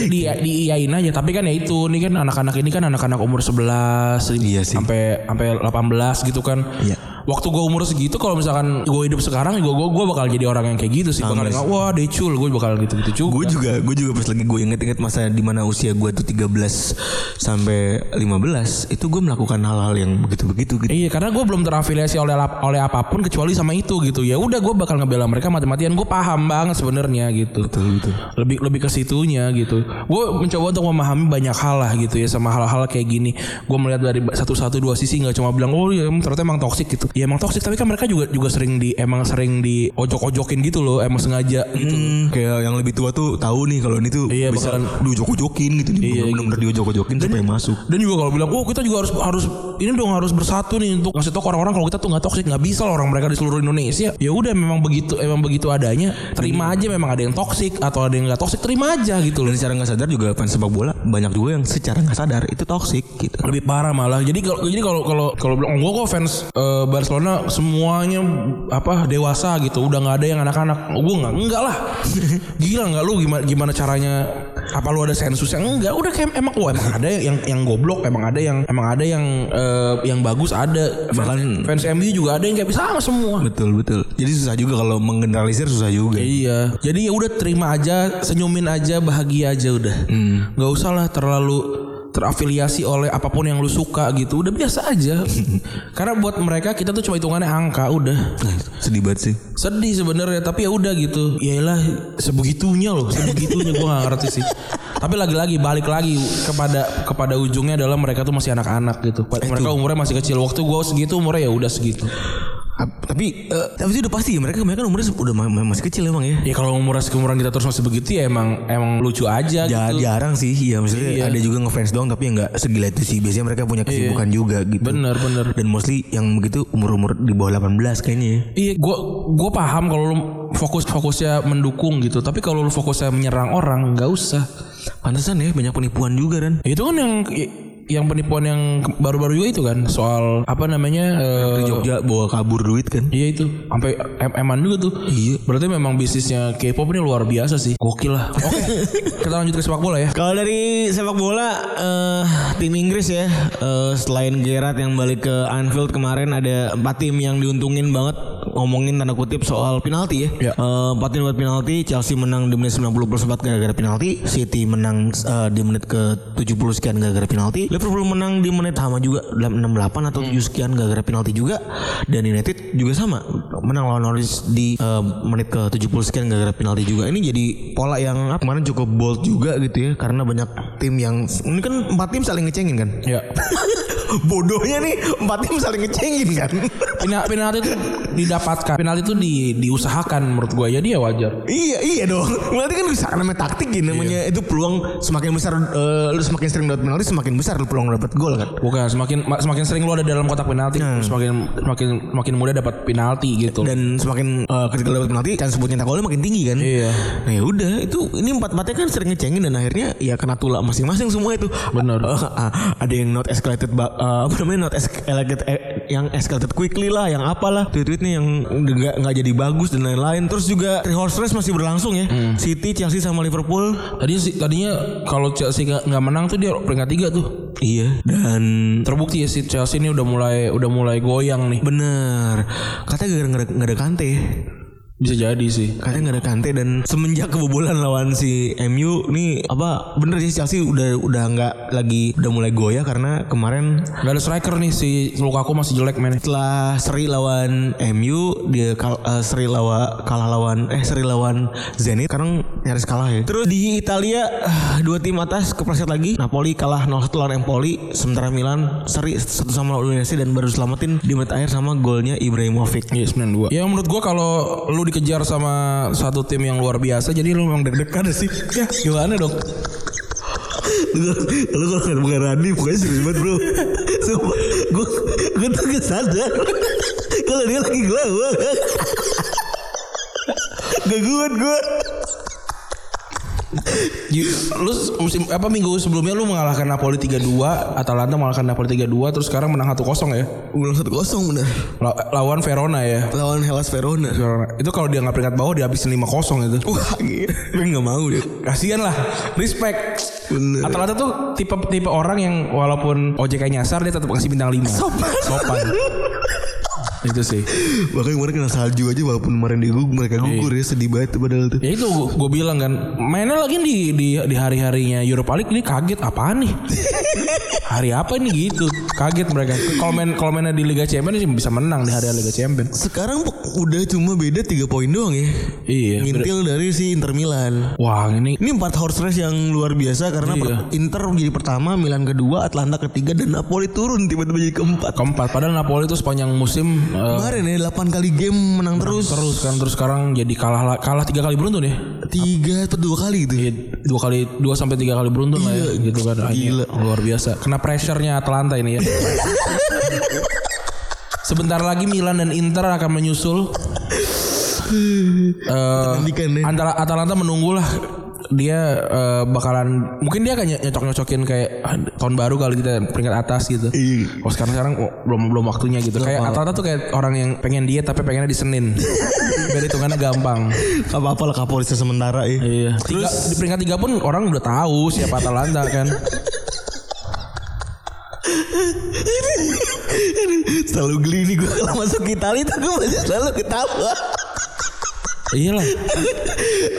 di diiyain aja tapi kan ya itu nih kan anak-anak ini kan anak-anak umur 11 Iya sih. sampai sampai 18 gitu kan Iya. Waktu gue umur segitu kalau misalkan gue hidup sekarang gue gue bakal jadi orang yang kayak gitu sih. Bakal nggak wah decul gue bakal gitu gitu juga. Gue juga gue juga pas lagi gue inget-inget masa di mana usia gue tuh 13 sampai 15 itu gue melakukan hal-hal yang begitu-begitu gitu. Iya karena gue belum terafiliasi oleh oleh apa pun kecuali sama itu gitu. Ya udah gue bakal ngebela mereka mati-matian. Gue paham banget sebenarnya gitu. Betul betul. lebih lebih ke situnya gitu. Gue mencoba untuk memahami banyak hal lah gitu ya sama hal-hal kayak gini. Gue melihat dari satu satu dua sisi nggak cuma bilang oh ya ternyata emang toksik gitu ya emang toksik tapi kan mereka juga juga sering di emang sering di ojok-ojokin gitu loh emang sengaja gitu Hmm, kayak yang lebih tua tuh tahu nih kalau ini tuh Iya, bisa bakalan- diujok-ujokin gitu nih. Iya, bener-bener diujok-ujokin supaya masuk. dan juga kalau bilang oh kita juga harus harus ini dong harus bersatu nih untuk ngasih tau orang-orang kalau kita tuh nggak toksik nggak bisa lah orang mereka di seluruh Indonesia. Ya udah memang begitu emang begitu adanya terima aja memang ada yang toksik atau ada yang nggak toksik terima aja gitu loh. Dan secara nggak sadar juga fans sepak bola banyak juga yang secara nggak sadar itu toksik gitu. lebih parah malah. Jadi kalau jadi kalau kalau kalau bilang gue kok fans eh, Barcelona semuanya apa dewasa gitu. Udah nggak ada yang anak-anak. Gue nggak enggak lah. Gila nggak lu gimana gimana caranya? Apa lu ada sensus yang enggak udah kayak emang wah emang ada yang yang goblok. Emang ada yang emang ada yang eh, yang bagus ada. Bahkan fans MU juga ada yang kayak sama semua. Betul betul. Jadi susah juga kalau menggeneralisir susah juga. Iya. Jadi ya udah terima aja, senyumin aja, bahagia aja udah. Nggak usah lah terlalu terafiliasi oleh apa pun yang lu suka gitu udah biasa aja. Karena buat mereka kita tuh cuma hitungannya angka udah. Sedih banget sih. sedih sebenarnya tapi ya udah gitu. Yaelah sebegitunya loh sebegitunya gue gak ngerti sih. Tapi lagi-lagi balik lagi kepada kepada ujungnya adalah mereka tuh masih anak-anak gitu. Mereka umurnya masih kecil. Waktu gue segitu umurnya ya udah segitu Tapi eh, tapi itu udah pasti ya mereka mereka umurnya udah ma- ma- masih kecil emang ya. ya kalau umurnya seumuran kita terus masih begitu ya emang emang lucu aja Ja- gitu jarang sih ya maksudnya Iya. ada juga ngefans doang tapi ya nggak segila itu sih biasanya mereka punya kesibukan juga gitu bener bener dan mostly yang begitu umur-umur di bawah 18 kayaknya ya. Iya, gue gue paham kalau lu fokus fokusnya mendukung gitu, tapi kalau lu fokusnya menyerang orang nggak usah. Pantesan ya banyak penipuan juga kan Itu kan yang yang penipuan yang ke- baru-baru juga itu kan soal apa namanya? eh, di Jogja bawa kabur duit kan Iya itu sampai em eman juga tuh. Iya. Berarti memang bisnisnya K-pop ini luar biasa sih. Gokil lah. Oke. kita lanjut ke sepak bola ya. Kalau dari sepak bola eh, tim Inggris ya eh, selain Gerrard yang balik ke Anfield kemarin ada empat tim yang diuntungin banget ngomongin tanda kutip soal penalti ya. Ya. Eh, Empat tim buat penalti, Chelsea menang di menit 90 plus 4 gara-gara penalti, City menang eh, di menit ke 70 sekian gara-gara penalti, Liverpool menang di menit sama juga dalam 68 atau 7 sekian gara-gara penalti juga dan United juga sama menang lawan Norwich di eh, menit ke 70 sekian gara-gara penalti juga. Ini jadi pola yang apa, kemarin cukup bold juga gitu ya karena banyak tim yang ini kan empat tim saling ngecengin kan. Ya. Bodohnya nih empat tim saling ngecengin kan. Pena- penalti itu didapatkan. Penalti itu di, diusahakan menurut gue. Jadi ya wajar. iya iya dong. Berarti kan bisa namanya taktik ya namanya itu peluang semakin besar eh, lu semakin sering dapat penalti semakin besar lu peluang dapat gol kan. Bukan semakin ma- semakin sering lu ada dalam kotak penalti, semakin semakin semakin mudah dapat penalti gitu. Dan semakin eh, ketika dapat penalti chance buat nyetak golnya makin tinggi kan. Iya. Nah ya udah itu ini empat empatnya kan sering ngecengin dan akhirnya ya kena tulah masing-masing semua itu. Bener. Eh, ah, ada yang not escalated ba- eh, apa namanya not escalated eh, yang escalated quickly lah, yang apalah tweet-tweetnya yang nggak nggak jadi bagus dan lain-lain. Terus juga three horse race masih berlangsung ya. City, Chelsea sama Liverpool. Tadi tadinya kalau Chelsea nggak menang tuh dia peringkat tiga tuh. Iya. Dan Terbukti ya si Chelsea ini udah mulai udah mulai goyang nih. bener katanya gara-gara nggak ada Kante. Bisa jadi sih. Katanya nggak ada Kante dan semenjak kebobolan lawan si MU nih apa bener sih Chelsea udah udah nggak lagi udah mulai goyah karena kemarin Gak ada striker nih si Lukaku masih jelek men. setelah seri lawan MU dia kal- eh, seri lawan kalah lawan eh seri lawan Zenit sekarang nyaris kalah ya. Terus di Italia eh, dua tim atas kepleset lagi. Napoli kalah 0-1 lawan Empoli sementara Milan seri satu sama Udinese dan baru selamatin di menit akhir sama golnya Ibrahimovic. Iya 92 Ya menurut gua kalau lu dikejar sama satu tim yang luar biasa Jadi lu memang deg-degan sih Ya gimana dong Lu kalau nggak bukan Rani pokoknya serius banget bro. Sumpah, gue gue tuh gak sadar kalau dia lagi gelawak. Gak kuat gue. Lu musim apa minggu sebelumnya lu mengalahkan Napoli 3-2 Atalanta mengalahkan Napoli 3-2 Terus sekarang menang 1-0 ya Ulang satu kosong bener. La- Lawan Verona ya Lawan Hellas Verona. Verona. Itu kalau dia nggak peringkat bawah dia habisin 5-0 itu Wah gila. Gue gak mau deh. Kasian lah Respect Bener. Atalanta tuh tipe tipe orang yang walaupun OJK nyasar dia tetap kasih bintang 5 Sopan. Sopan Itu sih Bahkan kemarin kena salju aja walaupun kemarin di gugur mereka gugur ya sedih banget padahal tuh. Ya itu gue bilang kan mainnya lagi di di di hari harinya Europa League ini kaget apaan nih? hari apa ini gitu? Kaget mereka. Kalau main kalau mainnya di Liga Champions bisa menang di hari Liga Champions. Sekarang udah cuma beda 3 poin doang ya. Iya. Ngintil dari si Inter Milan. Wah ini Ini empat horse race yang luar biasa karena Iya. per- Inter jadi pertama, Milan kedua, Atlanta ketiga dan Napoli turun tiba-tiba jadi keempat. keempat. Padahal Napoli itu sepanjang musim eh, Kemarin ya 8 kali game menang terus. terus kan terus sekarang jadi kalah la- kalah tiga kali beruntun ya. Tiga atau dua kali gitu. Iya, dua kali dua sampai tiga kali beruntun lah ya gitu kan gila. luar biasa kena pressure-nya Atalanta ini ya sebentar lagi Milan dan Inter akan menyusul ya. antara Atalanta menunggulah dia eh, bakalan mungkin dia akan nyocok nyocokin kayak ah, tahun baru kali kita peringkat atas gitu. Iya. Oh sekarang sekarang oh, belum belum waktunya gitu. Kayak Atalanta tuh kayak orang yang pengen diet tapi pengennya di Senin. Biar hitungannya gampang. Gak apa-apa lah Kapolri sementara ya. Iya. Terus di peringkat tiga pun orang udah tahu siapa Atalanta kan. Selalu geli nih gue kalau masuk Italia tuh gue masih selalu ketawa. Iyalah.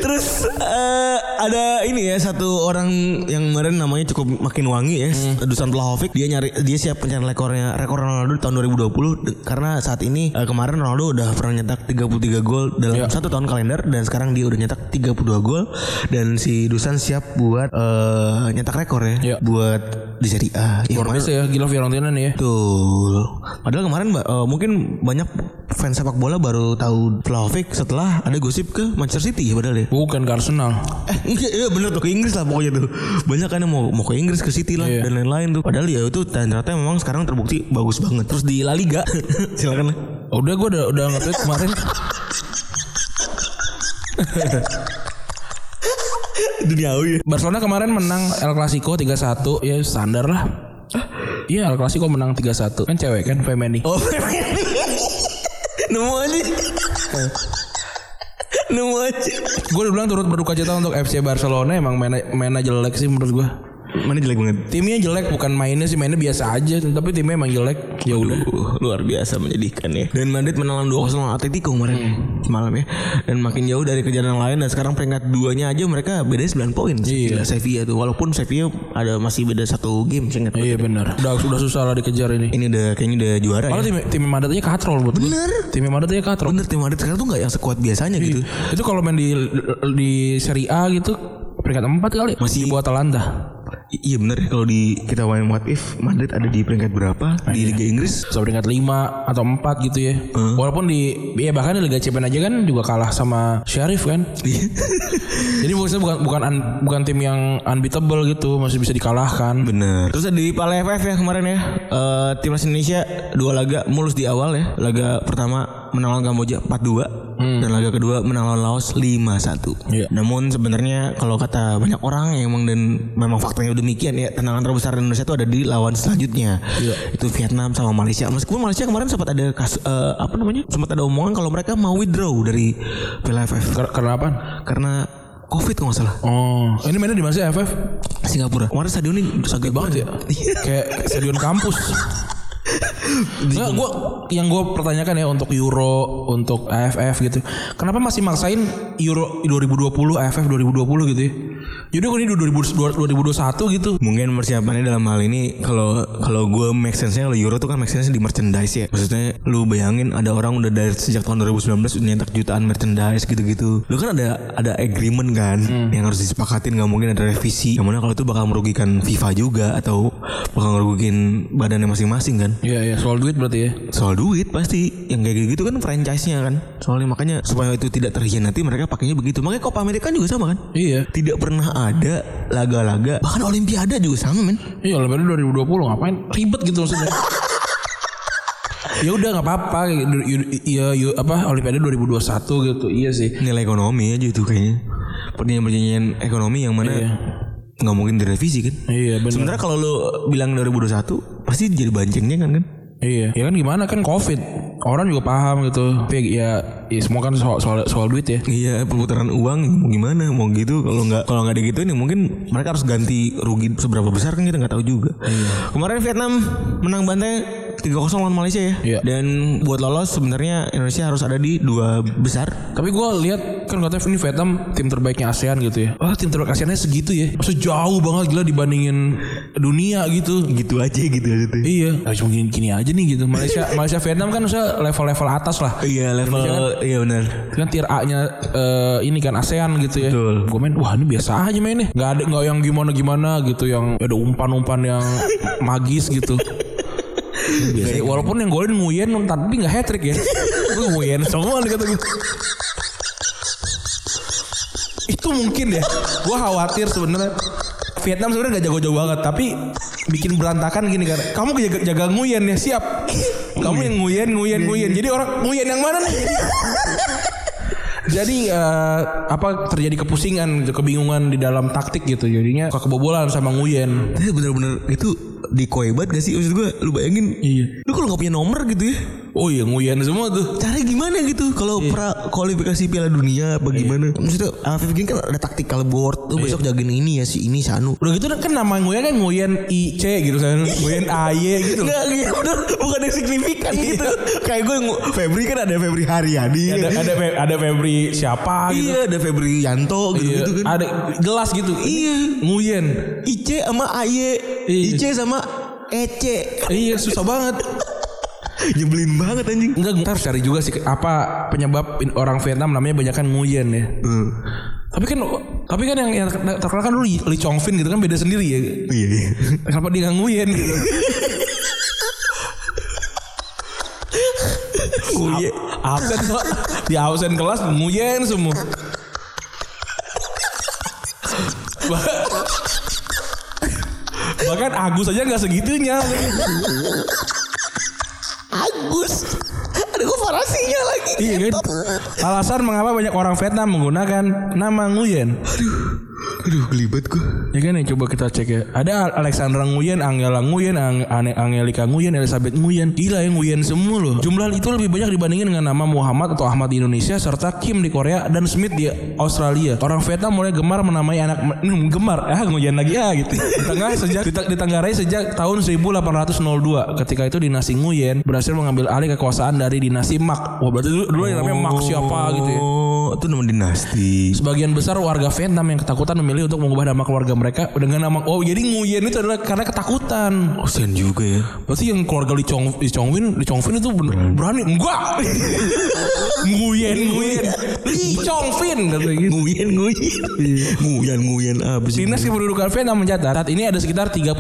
Terus eh, ada ini ya satu orang yang kemarin namanya cukup makin wangi ya, Dusan Vlahovic dia nyari dia siap pencari rekornya rekor Ronaldo tahun 2020 de- karena saat ini eh, kemarin Ronaldo udah pernah nyetak 33 gol dalam satu tahun kalender dan sekarang dia udah nyetak 32 gol dan si Dusan siap buat eh, nyetak rekor ya Iya. buat di Serie A. Ya, Luar biasa ya gila Fiorentina nih ya. Betul. Padahal kemarin eh, mungkin banyak fans sepak bola baru tahu Vlahovic setelah ada gosip ke Manchester City ya padahal ya. Bukan ke Arsenal. Eh iya, iya bener tuh ke Inggris lah pokoknya tuh Banyak kan yang mau, mau ke Inggris ke City lah Iya. Dan lain-lain tuh Padahal ya itu ternyata memang sekarang terbukti bagus banget Terus di La Liga Silakan lah Udah gue udah udah nge-tweet kemarin. Duniawi ya Barcelona kemarin menang El Clasico 3-1 ya standar lah. Iya El Clasico menang 3-1 kan cewek kan Femeni. Oh Nemu aja Nemu aja Gue udah bilang turut berduka cita untuk FC Barcelona emang mainnya, mainnya jelek sih menurut gue. Mana jelek banget Timnya jelek bukan mainnya sih mainnya biasa aja tapi timnya emang jelek. Ya udah. Luar biasa menyedihkan ya. Dan Madrid menang 2-0 lawan Atletico kemarin semalam ya. Dan makin jauh dari kejaran lain dan sekarang peringkat duanya aja mereka beda 9 poin. Iya. Gila, Sevilla tuh. Walaupun Sevilla ada masih beda satu game saya ingat. Iya benar. Udah udah susah lah dikejar ini. Ini udah kayaknya udah juara ya. Malah tim tim Madrid aja katrol buat gue. Bener. Tim Madrid aja katrol. Bener tim Madrid sekarang tuh gak yang sekuat biasanya gitu. Itu kalau main di di Serie A gitu peringkat 4 kali Masih- bawah Atalanta. I- iya bener ya kalau di kita main what if Madrid ada di peringkat berapa di Liga Inggris? Bisa peringkat 5 atau 4 gitu ya. Walaupun di ya bahkan di Liga Champions aja kan juga kalah sama Sheriff kan. Jadi maksudnya bukan bukan un- bukan tim yang unbeatable gitu, masih bisa dikalahkan. Bener. Terus ada di Piala AFF ya kemarin ya. Eh timnas Indonesia dua laga mulus di awal ya. Laga pertama menang lawan Kamboja 4-2 dan laga kedua menang lawan Laos 5-1. Iya. Namun sebenarnya kalau kata banyak orang yang emang dan memang faktanya demikian ya, tendangan terbesar Indonesia itu ada di lawan selanjutnya. Itu Vietnam sama Malaysia. Meskipun Malaysia kemarin sempat ada kas, eh, apa namanya? Sempat ada omongan kalau mereka mau withdraw dari Piala AFF Karena apa? karena Covid kalau nggak salah. Oh, ini mainnya di mana sih AFF? Singapura. Kemarin stadion ini sakit banget ya. Kayak stadion kampus. Enggak, gua yang gue pertanyakan ya untuk Euro, untuk AFF gitu. Kenapa masih maksain Euro 2020, AFF 2020 gitu ya? Jadi kok ini 2000 2021 gitu. Mungkin persiapannya dalam hal ini kalau kalau gue make sense-nya kalau Euro tuh kan make sense di merchandise ya. Maksudnya lu bayangin ada orang udah dari sejak tahun 2019 udah nyetak jutaan merchandise gitu-gitu. Lu kan ada ada agreement kan yang harus disepakatin nggak mungkin ada revisi. Yang mana kalau itu bakal merugikan FIFA juga atau bakal merugikan badannya masing-masing kan. Iya iya soal duit berarti ya. Soal duit pasti yang kayak gitu kan franchise-nya kan. Soalnya makanya supaya itu tidak terhianati mereka pakainya begitu. Makanya Copa America juga sama kan. Iya. Tidak pernah ada laga-laga. Bahkan Olimpiade juga sama men. Iya Olimpiade 2020 ngapain? Ribet gitu maksudnya. ya udah nggak apa-apa. Ya ya, apa Olimpiade 2021 gitu. Iya sih. Nilai ekonomi aja itu kayaknya. Perjanjian-perjanjian ekonomi yang mana nggak mungkin direvisi kan? Iya benar. Sementara kalau lu bilang 2021 pasti jadi bancengnya kan kan? Iya. Ya kan gimana? Kan covid. Orang juga paham gitu. Tapi ya, ya semua kan soal, soal soal duit ya. Iya perputaran uang mau gimana mau gitu. Kalau nggak kalau nggak digituin ya mungkin mereka harus ganti rugi seberapa besar kan kita nggak tahu juga. Kemarin Vietnam menang bantai 3-0 lawan Malaysia ya. Iya. dan buat lolos sebenarnya Indonesia harus ada di dua besar. Tapi gue lihat kan katanya ini Vietnam tim terbaiknya ASEAN gitu ya. Wah tim terbaik ASEANnya segitu ya? Maksudnya jauh banget gila dibandingin dunia gitu. Gitu aja gitu aja tuh. Iya. Nah, cuma gini, gini aja nih gitu. Malaysia Malaysia Vietnam kan usah level-level atas lah. Iya level iya benar kan tier A nya eh, ini kan ASEAN gitu ya. Betul. Gue main wah ini biasa aja mainnya. Gak ada nggak yang gimana gimana gitu yang ada umpan-umpan yang magis gitu. Biasa, walaupun yang golin Nguyen tapi nggak hat trick ya. Gue Nguyen semua kata gue. Itu mungkin ya. Gue khawatir sebenarnya Vietnam sebenarnya gak jago-jago banget tapi bikin berantakan gini kan. Kamu jaga, jaga Nguyen ya siap. Kamu yang Nguyen Nguyen Nguyen. Jadi orang Nguyen yang mana nih? Jadi, eh, apa terjadi kepusingan, gitu, kebingungan di dalam taktik gitu. Jadinya kebobolan sama Nguyen. Tapi bener-bener itu di koebat gak sih maksud gue lu bayangin Iya. lu kalau nggak punya nomor gitu ya Oh iya nguyen semua tuh. Caranya gimana gitu kalau pra kualifikasi Piala Dunia bagaimana? Maksudnya Afif Gin kan ada tactical board. Lu besok jagain ini ya si ini si Anu. Udah gitu kan nama nguyen kan nguyen IC gitu kan. Nguyen AY gitu. Enggak gitu, bukan yang signifikan gitu. Kayak gue Febri kan ada Febri Haryadi. ada ada Fe- ada Febri siapa gitu. Iya ada Febri Yanto gitu, Iya, gitu kan. Ada jelas gitu. Iya. Nguyen. Ice sama Aye. Iya. Ice sama Ece. Iya susah banget. Nyebelin banget anjing. Enggak, harus cari juga sih apa penyebab orang Vietnam namanya banyak kan nguyen ya. Hmm. Tapi kan tapi kan yang, yang terkenal kan dulu Lee, Chong Fin gitu kan beda sendiri ya. Iya iya. Kenapa dia nggak nguyen gitu? Nguyen. absen kok. di absen kelas nguyen semua. Bah- Bahkan Agus aja nggak segitunya. Agus. Ada komparasinya lagi. Iya kan? Alasan mengapa banyak orang Vietnam menggunakan nama Nguyen. Aduh gelibet gue. Ya kan ya coba kita cek ya. Ada Alexandra Nguyen, Angela Nguyen, Ang Angelika Nguyen, Elizabeth Nguyen. Gila ya Nguyen semua loh. Jumlah itu lebih banyak dibandingin dengan nama Muhammad atau Ahmad di Indonesia serta Kim di Korea dan Smith di Australia. Orang Vietnam mulai gemar menamai anak hmm, gemar ah Nguyen lagi ah gitu. Di tengah sejak di, di Tenggarai sejak tahun 1802. Ketika itu dinasti Nguyen berhasil mengambil alih kekuasaan dari dinasti Mak. Wah berarti dulu, dulu yang namanya Mak siapa gitu ya. Oh, itu nama dinasti. Sebagian besar warga Vietnam yang ketakutan memilih untuk mengubah nama keluarga mereka dengan nama oh jadi Nguyen itu adalah karena ketakutan. Kasian juga ya. Berarti yang keluarga Lee Chong Lee Chong Win Lee Chong Fin itu bener- berani enggak. Nguyen Nguyen Lee Chong Fin kata gitu. Nguyen, nguyen. Nguyen, nguyen. Ah, bersih. Dinas Kependudukan Vietnam mencatat saat ini ada sekitar 38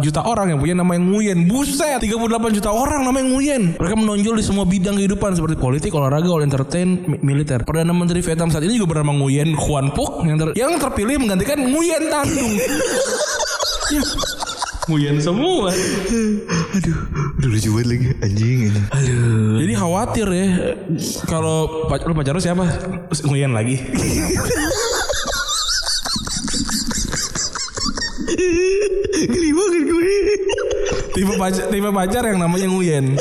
juta orang yang punya nama yang Nguyen. Buset, 38 juta orang nama yang Nguyen. Mereka menonjol di semua bidang kehidupan seperti politik, olahraga, all entertain, mi- militer. Perdana Menteri Vietnam saat ini juga bernama Nguyen Huan Phuc yang, ter- yang terpilih menggantikan Nguyen Tandung. Ya, Nguyen semua. Aduh, aduh lucu banget lagi. Anjing ini. Aduh. Jadi khawatir ya kalau pac- lu pacar lu siapa? Nguyen lagi. Geli banget gue. Tipe pacar, tipe pacar yang namanya Nguyen.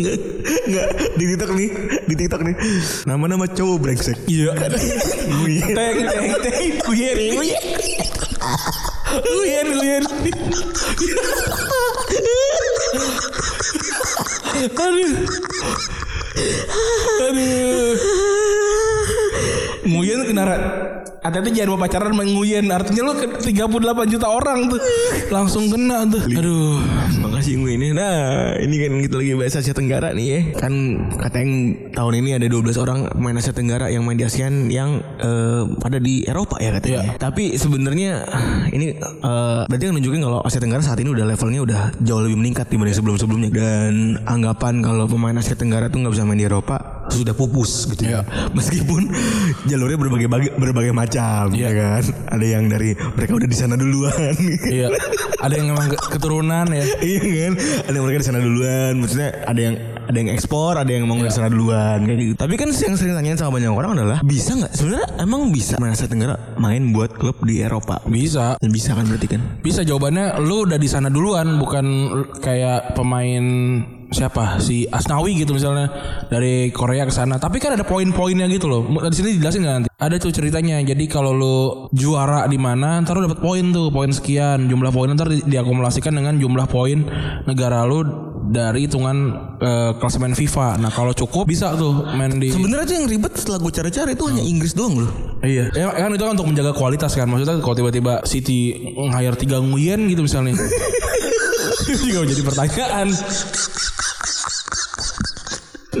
Enggak, enggak. Di TikTok nih, di TikTok nih. Nama-nama cowok brengsek. Iya. Teng teng teng Nguyen. Nguyen. Nguyen Nguyen. Aduh. Aduh. Nguyen kenara Hati-hati jangan mau pacaran sama Nguyen Artinya lu ke 38 juta orang tuh Langsung kena tuh Aduh Makasih gue ini. Nah, ini kan kita lagi bahas Asia Tenggara nih ya. Kan katanya tahun ini ada 12 orang pemain Asia Tenggara yang main di ASEAN yang eh, pada di Eropa ya katanya. Tapi sebenarnya ini eh, berarti kan nunjukin kalau Asia Tenggara saat ini udah levelnya udah jauh lebih meningkat dibanding sebelum-sebelumnya dan anggapan kalau pemain Asia Tenggara tuh nggak bisa main di Eropa sudah pupus gitu ya. Meskipun jalurnya berbagai berbagai macam ya kan. Ada yang dari mereka udah di sana duluan. Iya. Ada yang memang ke- keturunan ya. Iya kan? Ada yang mereka di sana duluan. Maksudnya ada yang Ada yang ekspor Ada yang mau di sana duluan Kayak gitu. Tapi kan yang sering tanyain sama banyak orang adalah Bisa nggak? Sebenarnya emang bisa? Main Asia Tenggara Main buat klub di Eropa. Bisa. Dan bisa kan berarti kan? Bisa jawabannya lu udah di sana duluan bukan kayak pemain siapa si Asnawi gitu misalnya dari Korea ke sana. Tapi kan ada poin-poinnya gitu loh. Di sini dijelasin nggak nanti? Ada tuh ceritanya. Jadi kalau lu juara di mana, ntar lu dapat poin tuh, poin sekian. Jumlah poin ntar di- diakumulasikan dengan jumlah poin negara lu dari hitungan eh, klasemen FIFA. Nah kalau cukup bisa tuh main di Sebenarnya tuh yang ribet setelah gue cari-cari itu hanya Inggris doang loh Iya, ya, kan itu kan untuk menjaga kualitas kan. Maksudnya kalau tiba-tiba City hire tiga nguyen gitu misalnya. juga jadi pertanyaan.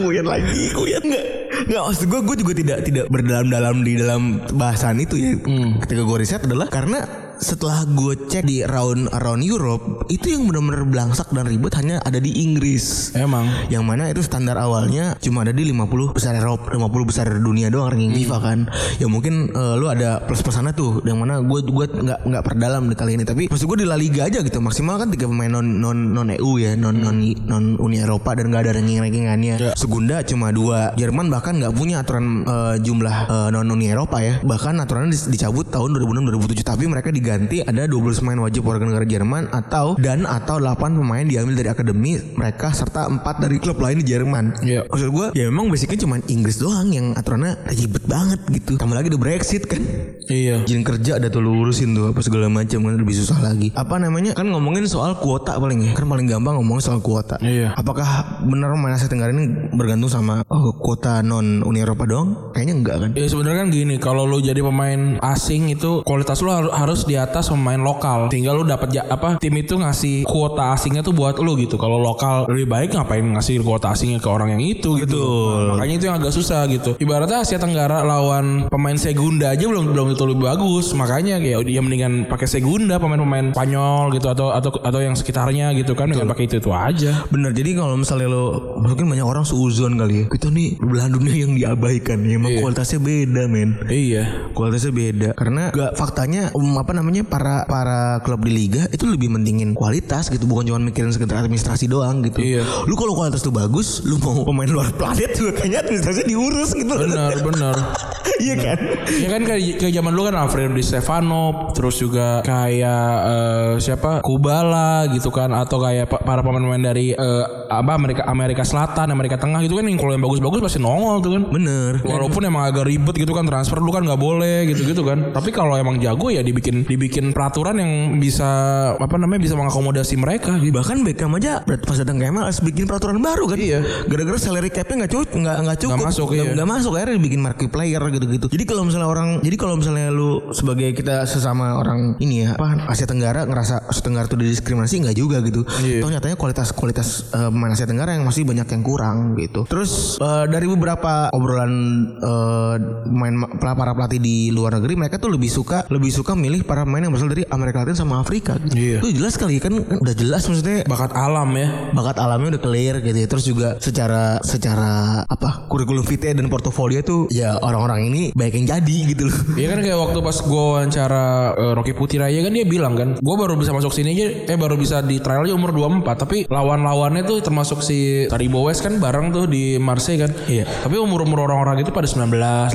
Kuyan lagi, kuyan nggak nggak maksud gue gue juga tidak tidak berdalam-dalam di dalam bahasan itu ya. Ketika gue riset adalah karena setelah gue cek di round around Europe itu yang benar-benar belangsak dan ribet hanya ada di Inggris. Emang. Yang mana itu standar awalnya cuma ada di 50 besar Eropa, 50 besar dunia doang ranking FIFA kan. Ya mungkin eh, lu ada plus plusannya tuh yang mana gue gue nggak nggak perdalam di kali ini tapi maksud gue di La Liga aja gitu maksimal kan tiga pemain non non non EU ya non non non Uni Eropa dan nggak ada ranking rankingannya. Segunda cuma dua. Jerman bahkan nggak punya aturan eh, jumlah eh, non Uni Eropa ya. Bahkan aturannya dicabut tahun 2006 2007 tapi mereka diganti diganti ada 12 pemain wajib warga negara Jerman atau dan atau 8 pemain diambil dari akademi mereka serta 4 dari klub lain di Jerman. Iya. Maksud gue ya memang basicnya cuma Inggris doang yang aturannya ribet banget gitu. Tambah lagi ada Brexit kan. Iya. Izin kerja ada tuh lu urusin tuh apa segala macam kan lebih susah lagi. Apa namanya? Kan ngomongin soal kuota paling ya. Kan paling gampang ngomongin soal kuota. Iya. Apakah benar Asia Tenggara ini bergantung sama oh, kuota non Uni Eropa doang? Kayaknya enggak kan. Ya sebenarnya kan gini, kalau lu jadi pemain asing itu kualitas lu har- harus di atas pemain lokal. Tinggal lu dapat ja- apa tim itu ngasih kuota asingnya tuh buat lu gitu. Kalau lokal lebih baik ngapain ngasih kuota asingnya ke orang yang itu gitu. Nah, makanya itu yang agak susah gitu. Ibaratnya Asia Tenggara lawan pemain Segunda aja belum belum itu lebih bagus. Makanya ya dia mendingan pakai Segunda pemain-pemain Spanyol gitu atau atau atau yang sekitarnya gitu kan dengan pakai itu itu aja. Bener jadi kalau misalnya lo mungkin banyak orang seuzon kali ya kita nih belahan dunia yang diabaikan ya emang kualitasnya beda men Iya. kualitasnya beda karena gak faktanya um, apa namanya para para klub di liga itu lebih mentingin kualitas gitu bukan cuma mikirin sekedar administrasi doang gitu Iya. lu kalau kualitas tuh bagus lu mau pemain luar planet juga kayaknya administrasinya diurus gitu Benar, benar. iya kan Ya kan kayak, kayak zaman dulu kan Alfredo Di Stefano terus juga kayak eh, siapa Kubala gitu kan atau kayak pa- para pemain-pemain dari eh, apa Amerika Amerika Selatan Amerika Tengah gitu kan yang kalau yang bagus-bagus pasti nongol tuh kan bener Walaupun emang agak ribet gitu kan transfer lu kan nggak boleh gitu-gitu kan. Tapi kalau emang jago ya dibikin dibikin peraturan yang bisa apa namanya bisa mengakomodasi mereka gitu. bahkan Beckham aja pas datang ke ML harus bikin peraturan baru kan Iya. gara-gara salary capnya nggak cukup nggak nggak cukup Nggak masuk, nggak iya. nggak masuk akhirnya dibikin marquee player gitu-gitu jadi kalau misalnya orang jadi kalau misalnya lu sebagai kita sesama orang ini ya apa Asia Tenggara ngerasa Asia Tenggara itu didiskriminasi nggak juga gitu Iya. toh nyatanya kualitas kualitas pemain Asia Tenggara yang masih banyak yang kurang gitu terus eh, dari beberapa obrolan eh, main para pelatih di luar negeri mereka tuh lebih suka lebih suka milih para pemain yang berasal dari Amerika Latin sama Afrika gitu. Iya. Itu jelas kali kan udah jelas maksudnya Bakat alam ya. bakat alamnya udah clear gitu ya. Terus juga secara secara apa kurikulum vitae dan portofolio tuh ya orang-orang ini baik yang jadi gitu loh. Iya kan kayak waktu pas gue wawancara eh, Rocky Putiraya kan dia bilang kan gue baru bisa masuk sini aja eh baru bisa di trial aja umur 24 tapi lawan-lawannya tuh termasuk si Taribo West kan bareng tuh di Marseille kan Iya. tapi umur-umur orang-orang itu pada 19 18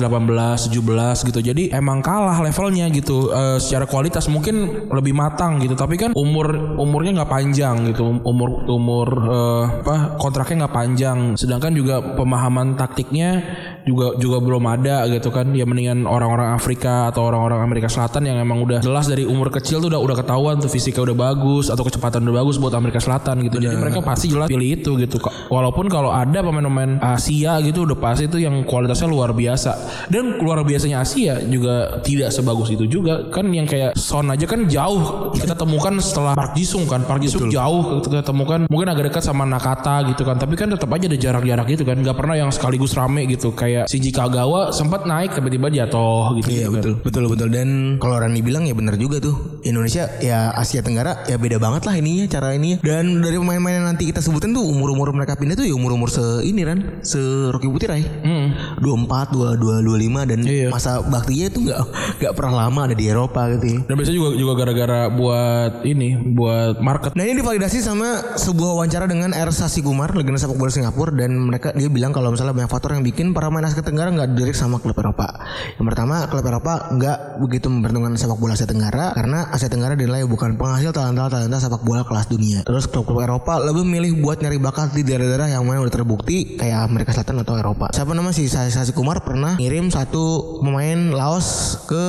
17 gitu jadi emang kalah levelnya gitu Eh, secara kualitas mungkin lebih matang gitu. Tapi kan umur umurnya nggak panjang gitu. Umur umur eh, apa kontraknya nggak panjang. Sedangkan juga pemahaman taktiknya juga juga belum ada gitu kan. Ya mendingan orang-orang Afrika atau orang-orang Amerika Selatan yang emang udah jelas dari umur kecil tuh udah udah ketahuan tuh fisiknya udah bagus atau kecepatan udah bagus buat Amerika Selatan gitu. Jadi mereka pasti jelas pilih itu gitu. Walaupun kalau ada pemain-pemain Asia gitu udah pasti itu yang kualitasnya luar biasa. Dan luar biasanya Asia juga tidak sebagus itu juga. Kan yang kayak Son aja kan jauh. Kita temukan setelah Park Jisung kan. Park Jisung jauh. Kita temukan mungkin agak dekat sama Nakata gitu kan. Tapi kan tetap aja ada jarak-jarak gitu kan. Nggak pernah yang sekaligus rame gitu. Kayak Shinji Kagawa sempat naik tiba-tiba jatuh gitu, Iya gitu betul betul betul dan kalau Rani bilang ya benar juga tuh Indonesia ya Asia Tenggara ya beda banget lah ininya cara ini dan dari pemain-pemain yang nanti kita sebutin tuh umur-umur mereka pindah tuh ya umur-umur se ini kan se Rocky Putirai Hmm. 24 22 25 dan Iya. masa baktinya tuh nggak nggak pernah lama ada di Eropa gitu ya. Dan biasanya juga juga gara-gara buat ini, buat market. Nah ini divalidasi sama sebuah wawancara dengan R Sasi Kumar, legenda sepak bola Singapura dan mereka dia bilang kalau misalnya banyak faktor yang bikin para pemain Asia Tenggara nggak dilirik sama klub Eropa. Yang pertama klub Eropa nggak begitu memperhitungkan sepak bola Asia Tenggara karena Asia Tenggara dinilai bukan penghasil talenta-talenta sepak bola kelas dunia. Terus klub-klub Eropa lebih milih buat nyari bakat di daerah-daerah yang mana udah terbukti kayak Amerika Selatan atau Eropa. Siapa nama si Sasi Kumar pernah ngirim satu pemain Laos ke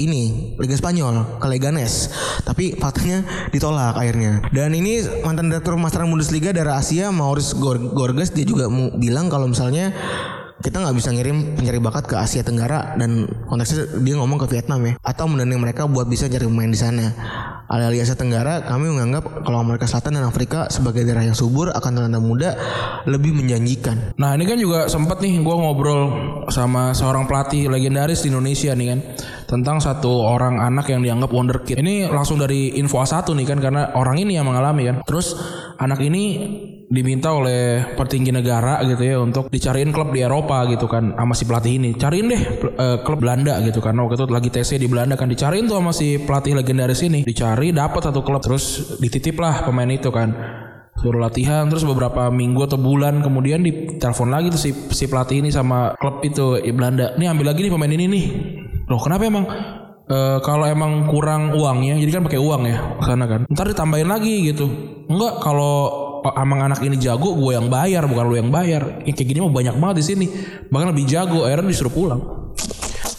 ini Liga Spanyol ke Leganes tapi faktanya ditolak akhirnya dan ini mantan direktur Master Bundesliga dari Asia Maurice Gor- Gorges dia juga bilang kalau misalnya kita nggak bisa ngirim pencari bakat ke Asia Tenggara dan konteksnya dia ngomong ke Vietnam ya atau mendanding mereka buat bisa cari pemain di sana alih-alih Asia Tenggara kami menganggap kalau Amerika Selatan dan Afrika sebagai daerah yang subur akan talenta muda lebih menjanjikan Nah ini kan juga sempet nih gue ngobrol sama seorang pelatih legendaris di Indonesia nih kan tentang satu orang anak yang dianggap wonderkid. Ini langsung dari info A1 nih kan karena orang ini yang mengalami kan. Terus anak ini diminta oleh petinggi negara gitu ya untuk dicariin klub di Eropa gitu kan sama si pelatih ini. Cariin deh eh, klub Belanda gitu kan. Waktu itu lagi TC di Belanda kan dicariin tuh sama si pelatih legendaris ini. Dicari dapat satu klub terus dititip lah pemain itu kan suruh latihan terus beberapa minggu atau bulan kemudian ditelepon lagi tuh si, si pelatih ini sama klub itu di Belanda nih ambil lagi nih pemain ini nih loh kenapa emang eh, kalau emang kurang uangnya, jadi kan pakai uang ya sana kan. Ntar ditambahin lagi gitu. Enggak kalau oh, emang anak ini jago, gue yang bayar bukan lu yang bayar. Ya, kayak gini mah banyak banget di sini. Bahkan lebih jago, akhirnya disuruh pulang.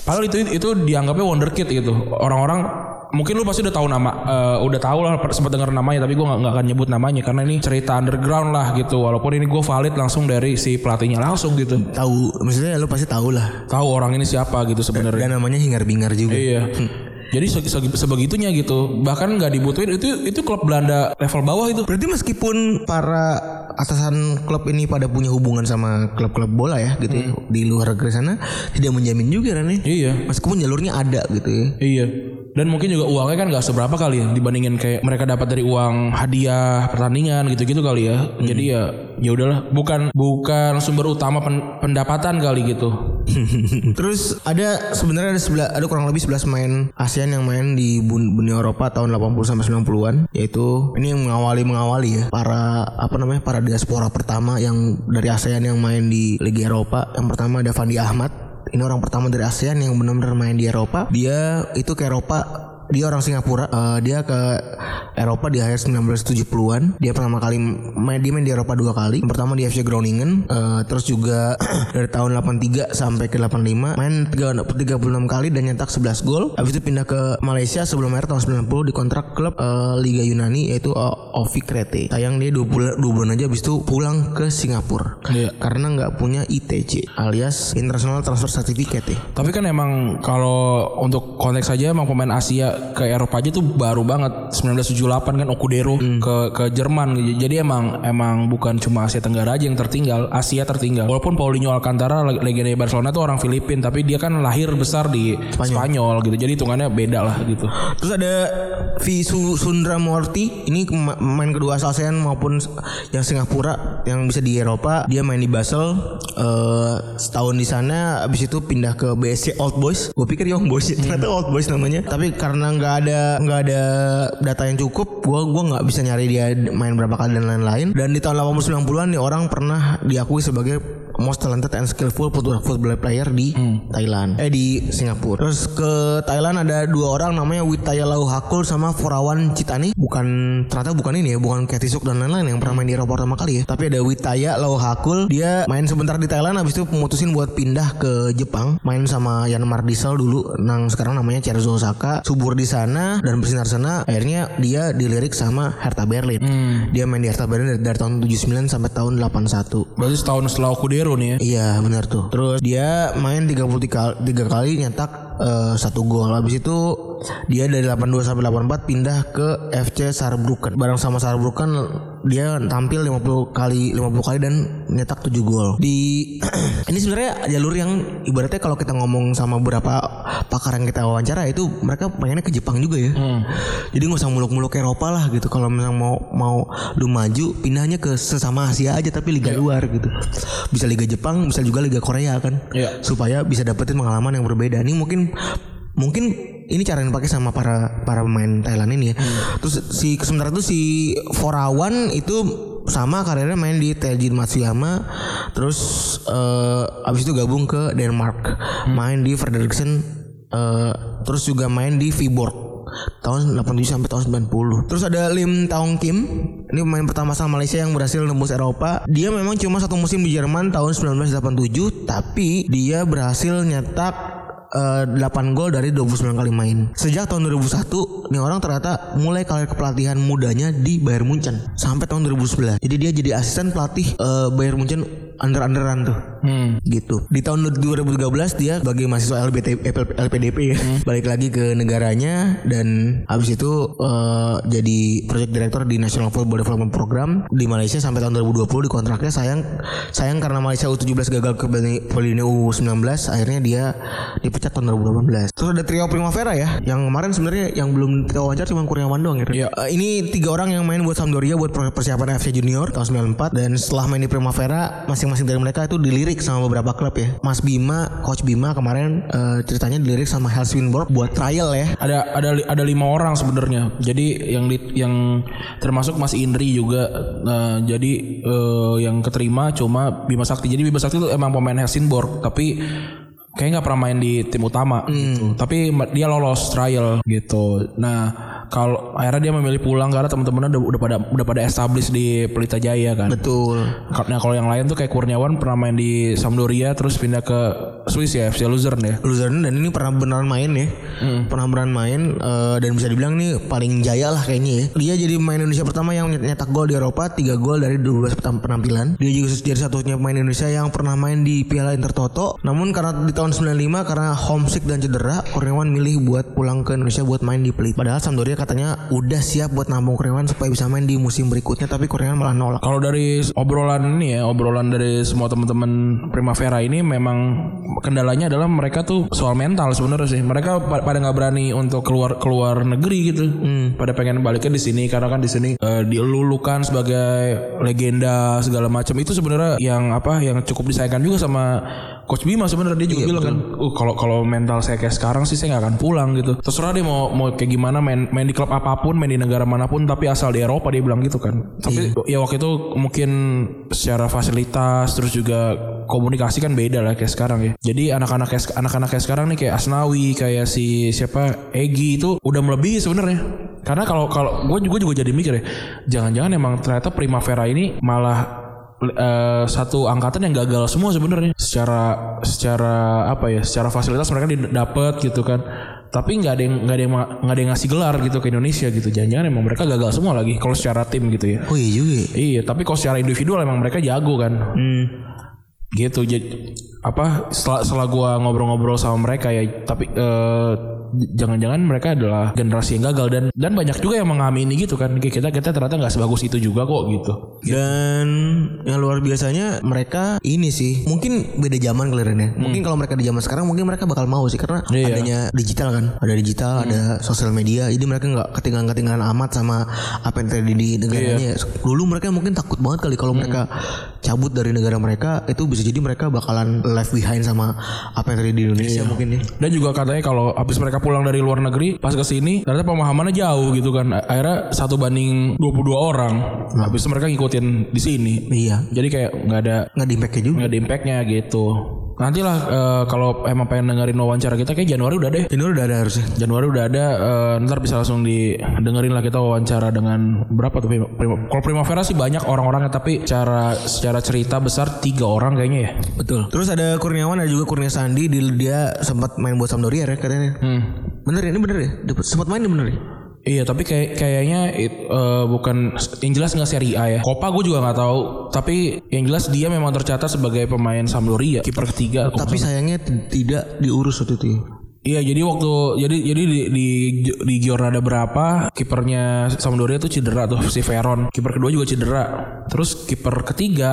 Padahal itu itu dianggapnya wonderkid gitu. Orang-orang mungkin lu pasti udah tahu nama, eh, udah tahu lah sempat dengar namanya, tapi gue nggak akan nyebut namanya karena ini cerita underground lah gitu. Walaupun ini gue valid langsung dari si pelatihnya langsung gitu. Tahu, maksudnya lu pasti tahu lah. Tahu orang ini siapa gitu sebenarnya. Dan namanya hingar-bingar juga. Iya. Jadi se- se- sebegitunya gitu. Bahkan nggak dibutuhin itu itu klub Belanda level bawah itu. Berarti meskipun para atasan klub ini pada punya hubungan sama klub-klub bola ya gitu ya di luar negeri sana tidak menjamin juga kan ya. Iya. Meskipun jalurnya ada gitu ya. Iya. Dan mungkin juga uangnya kan nggak seberapa kali ya dibandingin kayak mereka dapat dari uang hadiah pertandingan gitu-gitu kali ya. Jadi ya ya udahlah bukan bukan sumber utama pen- pendapatan kali gitu. Terus ada sebenarnya ada sebelah ada kurang lebih 11 main ASEAN yang main di dunia Eropa tahun 80 sampai 90-an yaitu ini yang mengawali mengawali ya para apa namanya para diaspora pertama yang dari ASEAN yang main di Liga Eropa. Yang pertama ada Fandi Ahmad. Ini orang pertama dari ASEAN yang benar-benar main di Eropa. Dia itu ke Eropa dia orang Singapura eh, dia ke Eropa di akhir 1970-an dia pertama kali main dia main di Eropa dua kali. Yang pertama di FC Groningen eh, terus juga dari tahun 83 sampai ke 85 main 3, 36 kali dan nyetak 11 gol. Habis itu pindah ke Malaysia sebelum akhir tahun 90 di kontrak klub eh, Liga Yunani yaitu eh, Ovi Krete sayang dia dua bulan, dua bulan aja habis itu pulang ke Singapura. Iya. karena nggak punya ITC alias International Transfer Certificate ya. Tapi kan emang kalau untuk konteks saja emang pemain Asia ke Eropa aja tuh baru banget 1978 kan Okudero ke ke Jerman. Jadi emang emang bukan cuma Asia Tenggara aja yang tertinggal, Asia tertinggal. Walaupun Paulinho Alcantara leg- legenda Barcelona tuh orang Filipin, tapi dia kan lahir besar di Spanyol, gitu. Jadi hitungannya beda lah gitu. Terus ada Visu Sundramurti ini main kedua asal ASEAN maupun yang Singapura yang bisa di Eropa dia main di Basel eh, setahun di sana habis itu pindah ke BSC Old Boys gue pikir Young Boys ternyata Old Boys namanya tapi karena nggak ada nggak ada data yang cukup gue gua nggak bisa nyari dia main berapa kali dan lain-lain. Dan di tahun 80 90-an nih orang pernah diakui sebagai most talented and skillful football, player di Thailand. Eh di Singapura. Terus ke Thailand ada dua orang namanya Witaya Lauhakul sama Forawan Citani. Bukan ternyata bukan ini ya bukan Ketisuk dan lain-lain yang pernah main di Eropa pertama kali ya. Tapi ada Witaya Lauhakul dia main sebentar di Thailand habis itu memutusin buat pindah ke Jepang. Main sama Yan Mardisel dulu nang sekarang namanya Cherzo Osaka. Subur di sana dan bersinar sana akhirnya dia dilirik sama Hertha Berlin. Dia main di Hertha Berlin dari, dari tahun 79 sampai tahun 81 Berarti setahun setelah Okudero nih ya. Iya benar tuh. Terus dia main 33 kali, tiga kali nyetak eh, satu gol. Habis itu dia dari 82 sampai 84 pindah ke FC Saarbrücken. Bareng sama Saarbrücken dia tampil 50 kali 50 kali dan nyetak 7 gol. Di ini sebenarnya jalur yang ibaratnya kalau kita ngomong sama beberapa pakar yang kita wawancara itu mereka pengennya ke Jepang juga ya. Jadi nggak usah muluk-muluk Eropa lah gitu. Kalau misalnya mau mau lu maju pindahnya ke sesama Asia aja tapi liga luar gitu. Bisa liga Jepang, bisa juga liga Korea kan. Iya. Supaya bisa dapetin pengalaman yang berbeda. Ini mungkin mungkin ini cara yang dipakai sama para para pemain Thailand ini ya. Terus si sementara itu si Forawan itu sama karirnya main di Teljin Matsuyama terus eh, abis itu gabung ke Denmark main di Frederiksen eh, terus juga main di Viborg tahun 87 sampai tahun 90. Terus ada Lim Taong Kim. Ini pemain pertama asal Malaysia yang berhasil nembus Eropa. Dia memang cuma satu musim di Jerman tahun 1987, tapi dia berhasil nyetak eh, 8 gol dari 29 kali main. Sejak tahun 2001, nih orang ternyata mulai karir kepelatihan mudanya di Bayern Munchen sampai tahun 2011. Jadi dia jadi asisten pelatih eh, Bayern Munchen under-underan tuh. Gitu. Di tahun 2013 dia sebagai mahasiswa LBT, LPDP ya, balik lagi ke negaranya dan habis itu eh, jadi project director di National Football Development Program di Malaysia sampai tahun 2020 di kontraknya sayang sayang karena Malaysia U17 gagal ke Piala U19 akhirnya dia dipecat tahun 2018. Terus ada trio Primavera ya yang kemarin sebenarnya yang belum kita wawancara cuma Kurniawan doang ya. Ren? Iya. Eh, ini tiga orang yang main buat Sampdoria buat persiapan FC Junior tahun 94 dan setelah main di Primavera masing-masing dari mereka itu dilirik sama beberapa klub ya. Mas Bima, Coach Bima kemarin eh, ceritanya dilirik sama Helsingborg buat trial ya. ada ada ada lima orang sebenarnya jadi yang di- yang termasuk Mas Indri juga Nah, jadi eh, yang keterima cuma Bima Sakti jadi Bima Sakti itu emang pemain Helsingborg tapi kayaknya nggak pernah main di tim utama gitu. Tapi dia lolos trial gitu. Nah, kalau akhirnya dia memilih pulang karena teman-temannya udah, udah pada udah pada establish di Pelita Jaya kan. Betul. Nah, kalau yang lain tuh kayak Kurniawan pernah main di Sampdoria terus pindah ke Swiss ya, FC Luzern ya. Luzern dan ini pernah beneran main ya. Pernah beneran main eh, dan bisa dibilang nih paling jaya lah kayaknya ya. Dia jadi pemain Indonesia pertama yang nyetak gol di Eropa, 3 gol dari 12 petam- penampilan. Dia juga jadi satu-satunya pemain Indonesia yang pernah main di Piala Intertoto. Namun karena di tahun 95 karena homesick dan cedera, Kurniawan milih buat pulang ke Indonesia buat main di Pelita. Padahal Sampdoria katanya udah siap buat nampung Kurniawan supaya bisa main di musim berikutnya tapi Kurniawan malah nolak. Kalau dari obrolan ini ya, obrolan dari semua teman-teman Primavera ini memang kendalanya adalah mereka tuh soal mental sebenarnya sih. Mereka pa- pada nggak berani untuk keluar keluar negeri gitu. Pada pengen baliknya di sini karena kan di sini eh, dilulukan sebagai legenda segala macam. Itu sebenarnya yang apa yang cukup disayangkan juga sama Coach Bima sebenarnya dia juga bilang kan, uh kalau kalau mental saya kayak sekarang sih saya nggak akan pulang gitu. Terserah dia mau mau kayak gimana main main di klub apa pun, main di negara mana pun, tapi asal di Eropa dia bilang gitu kan. Tapi ya waktu itu mungkin secara fasilitas terus juga komunikasi kan beda lah kayak sekarang ya. Jadi anak-anak kayak anak-anak kayak sekarang nih kayak Asnawi, kayak si siapa Egi itu udah melebihi sebenarnya. Karena kalau kalau gue juga juga jadi mikir ya, jangan-jangan emang ternyata Primavera ini malah eh, satu angkatan yang gagal semua sebenarnya. Secara secara apa ya secara fasilitas mereka didapat gitu kan. Tapi nggak ada yang nggak ada yang nggak ada yang ngasih gelar gitu ke Indonesia gitu. Jangan-jangan emang mereka gagal semua lagi kalau secara tim gitu ya. Oh iya juga. ya. iya tapi kalau secara individual emang mereka jago kan. Gitu jadi apa setelah setelah gua ngobrol-ngobrol sama mereka ya tapi eh, jangan-jangan mereka adalah generasi yang gagal dan dan banyak juga yang mengamini gitu kan kita kita ternyata nggak sebagus itu juga kok gitu Dan yang luar biasanya mereka ini sih mungkin beda zaman kalian ya. Mungkin kalau mereka di zaman sekarang mungkin mereka bakal mau sih karena Iya. adanya digital kan, ada digital, ada sosial media. Jadi mereka nggak ketinggalan-ketinggalan amat sama apa yang terjadi di negaranya. Dulu mereka mungkin takut banget kali kalau mereka cabut dari negara mereka itu bisa jadi mereka bakalan left behind sama apa yang terjadi di Indonesia mungkin ya. Dan juga katanya kalau habis mereka pulang dari luar negeri pas ke sini ternyata pemahamannya jauh gitu kan. Akhirnya satu banding 22 orang. Habis itu mereka ngikutin di sini. Iya, Jadi kayak nggak ada nggak di impact juga. nggak ada impactnya gitu. Nantilah eh, kalau emang pengen dengerin wawancara kita kayak Januari udah deh. Ini udah ada harusnya. Januari udah ada eh, ntar bisa langsung didengerin lah kita wawancara dengan berapa tuh Prima- Prima- kalau Primavera sih banyak orang-orangnya tapi cara secara cerita besar tiga orang kayaknya ya. Betul. Terus ada Kurniawan ada juga Kurnia Sandi di dia sempat main buat Sampdoria ya katanya. Hmm. Bener ya ini bener ya? Sempat main bener ya? Iya tapi kayak kayaknya it- eh, bukan yang jelas nggak Serie A ya. Copa gue juga nggak tahu. Tapi yang jelas dia memang tercatat sebagai pemain Sampdoria, kiper ketiga. Tapi sayangnya tidak diurus waktu itu. Ya. Iya jadi waktu jadi jadi di di, di Giornada berapa kipernya Sampdoria tuh cedera tuh si Veron. Kiper kedua juga cedera. Terus kiper ketiga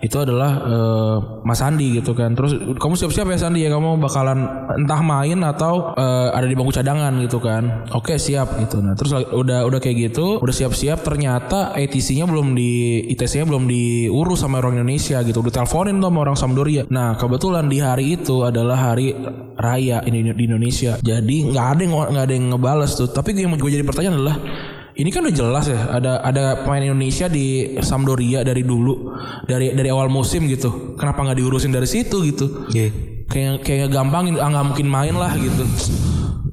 itu adalah eh, Mas Sandi gitu kan. Terus kamu siap-siap ya Sandi ya kamu bakalan entah main atau eh, ada di bangku cadangan gitu kan. Oke siap gitu. Nah terus udah udah kayak gitu, udah siap-siap ternyata ATC-nya belum di ITC-nya belum diurus sama orang Indonesia gitu. Udah teleponin tuh sama orang Sampdoria. Nah kebetulan di hari itu adalah hari raya ini di Indonesia. Jadi nggak ada yang nggak ada yang ngebales tuh. Tapi yang gue jadi pertanyaan adalah ini kan udah jelas ya ada ada pemain Indonesia di Sampdoria dari dulu dari dari awal musim gitu. Kenapa nggak diurusin dari situ gitu? Iya. Kayak kayak gampangin ah nggak mungkin main lah gitu.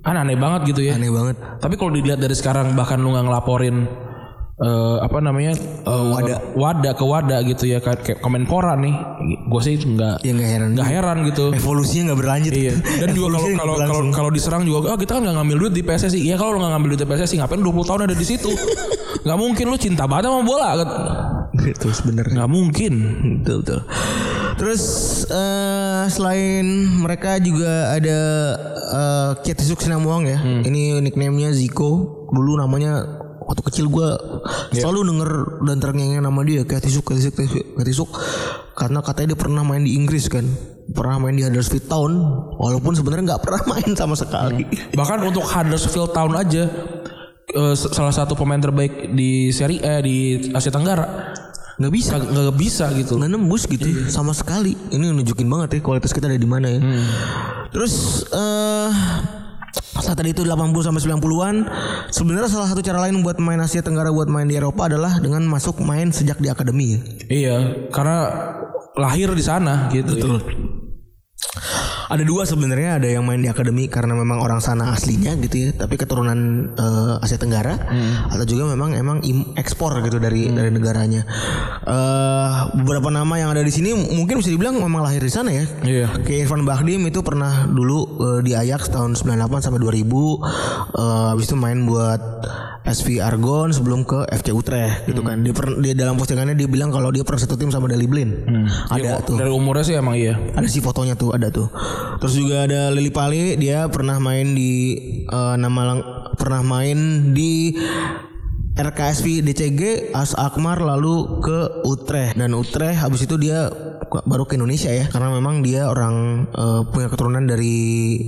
Kan aneh banget gitu ya. Aneh banget. Tapi kalau dilihat dari sekarang bahkan lu nggak ngelaporin eh, apa namanya eh, Wadah. wadah ke wadah gitu ya kayak Kemenpora nih gue sih nggak Ya nggak heran. nggak heran gitu Evolusinya nggak berlanjut. Iya. Dan juga kalau kalau kalau diserang juga, ah kita kan nggak ngambil duit di PSSI. Iya kalau lu nggak ngambil duit di PSSI, ngapain 20 tahun ada di situ? Nggak mungkin lu cinta banget sama bola. Gitu sebenarnya. Nggak mungkin. Betul betul. Terus eh, selain mereka juga ada uh, Kietisuk Sinamuang ya. Ini nickname-nya Ziko. Dulu namanya waktu kecil gue selalu denger dan terngiang nama dia Kietisuk Kietisuk Kietisuk karena katanya dia pernah main di Inggris kan. Pernah main di Huddersfield Town walaupun sebenarnya nggak pernah main sama sekali. Bahkan untuk Huddersfield Town aja eh, salah satu pemain terbaik di Serie A di Asia Tenggara. Nggak bisa. nggak bisa gitu. nggak nembus gitu. Sama sekali. Ini nunjukin banget ya kualitas kita ada di mana ya. Terus eh saat tadi itu 80 sampai 90-an sebenarnya salah satu cara lain buat main Asia Tenggara buat main di Eropa adalah dengan masuk main sejak di akademi ya Iya, karena lahir di sana gitu. Betul. Ada dua sebenarnya ada yang main di akademi karena memang orang sana aslinya gitu ya, tapi keturunan eh, Asia Tenggara atau juga memang emang ekspor gitu dari dari negaranya. Eh beberapa nama yang ada di sini mungkin bisa dibilang memang lahir di sana ya. Iya. Kayak Irfan Bahdim itu pernah dulu eh, di Ajax tahun 98 sampai 2000 eh habis itu main buat SV Argon sebelum ke FC Utrecht gitu kan. Dia, per- dia dalam postingannya dia bilang kalau dia pernah satu tim sama Dali Blind. Ada tuh. Dari umurnya sih emang iya. Ada sih fotonya tuh, ada tuh. Terus juga ada Lili Pali, dia pernah main di eh, nama lang- pernah main di RKSV DCG As Akmar lalu ke Utrecht. Dan Utrecht habis itu dia baru ke Indonesia ya. Karena memang dia orang eh, punya keturunan dari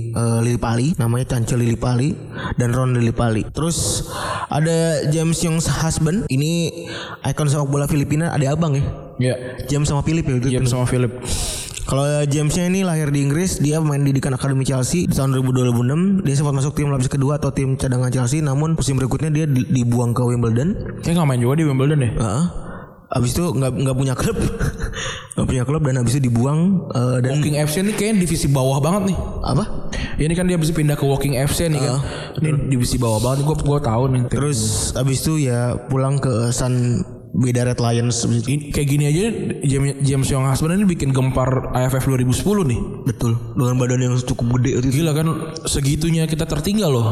eh, Lili Pali. Namanya Cance Lili Pali dan Ron Lili Pali. Terus ada James Young's husband. Ini ikon sepak bola Filipina ada abang ya? Iya. James sama Philip ya itu. James sama Philip. Kalau Jamesnya ini lahir di Inggris, dia main di Dikan Akademi Chelsea di tahun 2006. Dia sempat masuk tim lapis kedua atau tim cadangan Chelsea, namun musim berikutnya dia di- dibuang ke Wimbledon. Kayak nggak main juga di Wimbledon ya? Heeh. Abis itu nggak nggak punya klub, nggak punya klub dan abis itu dibuang eh, dan Walking FC ini kayaknya divisi bawah banget nih. apa? Ini kan dia bisa pindah ke Walking FC nih kan. Ini divisi bawah banget. Gue gue tahu nih. Terus abis itu ya pulang ke San Beda Red Lions. Ini, kayak gini aja James, James Young Husband ini bikin gempar AFF 2010 nih. Betul. Dengan badan yang cukup gede waktu itu. Gila kan segitunya kita tertinggal loh.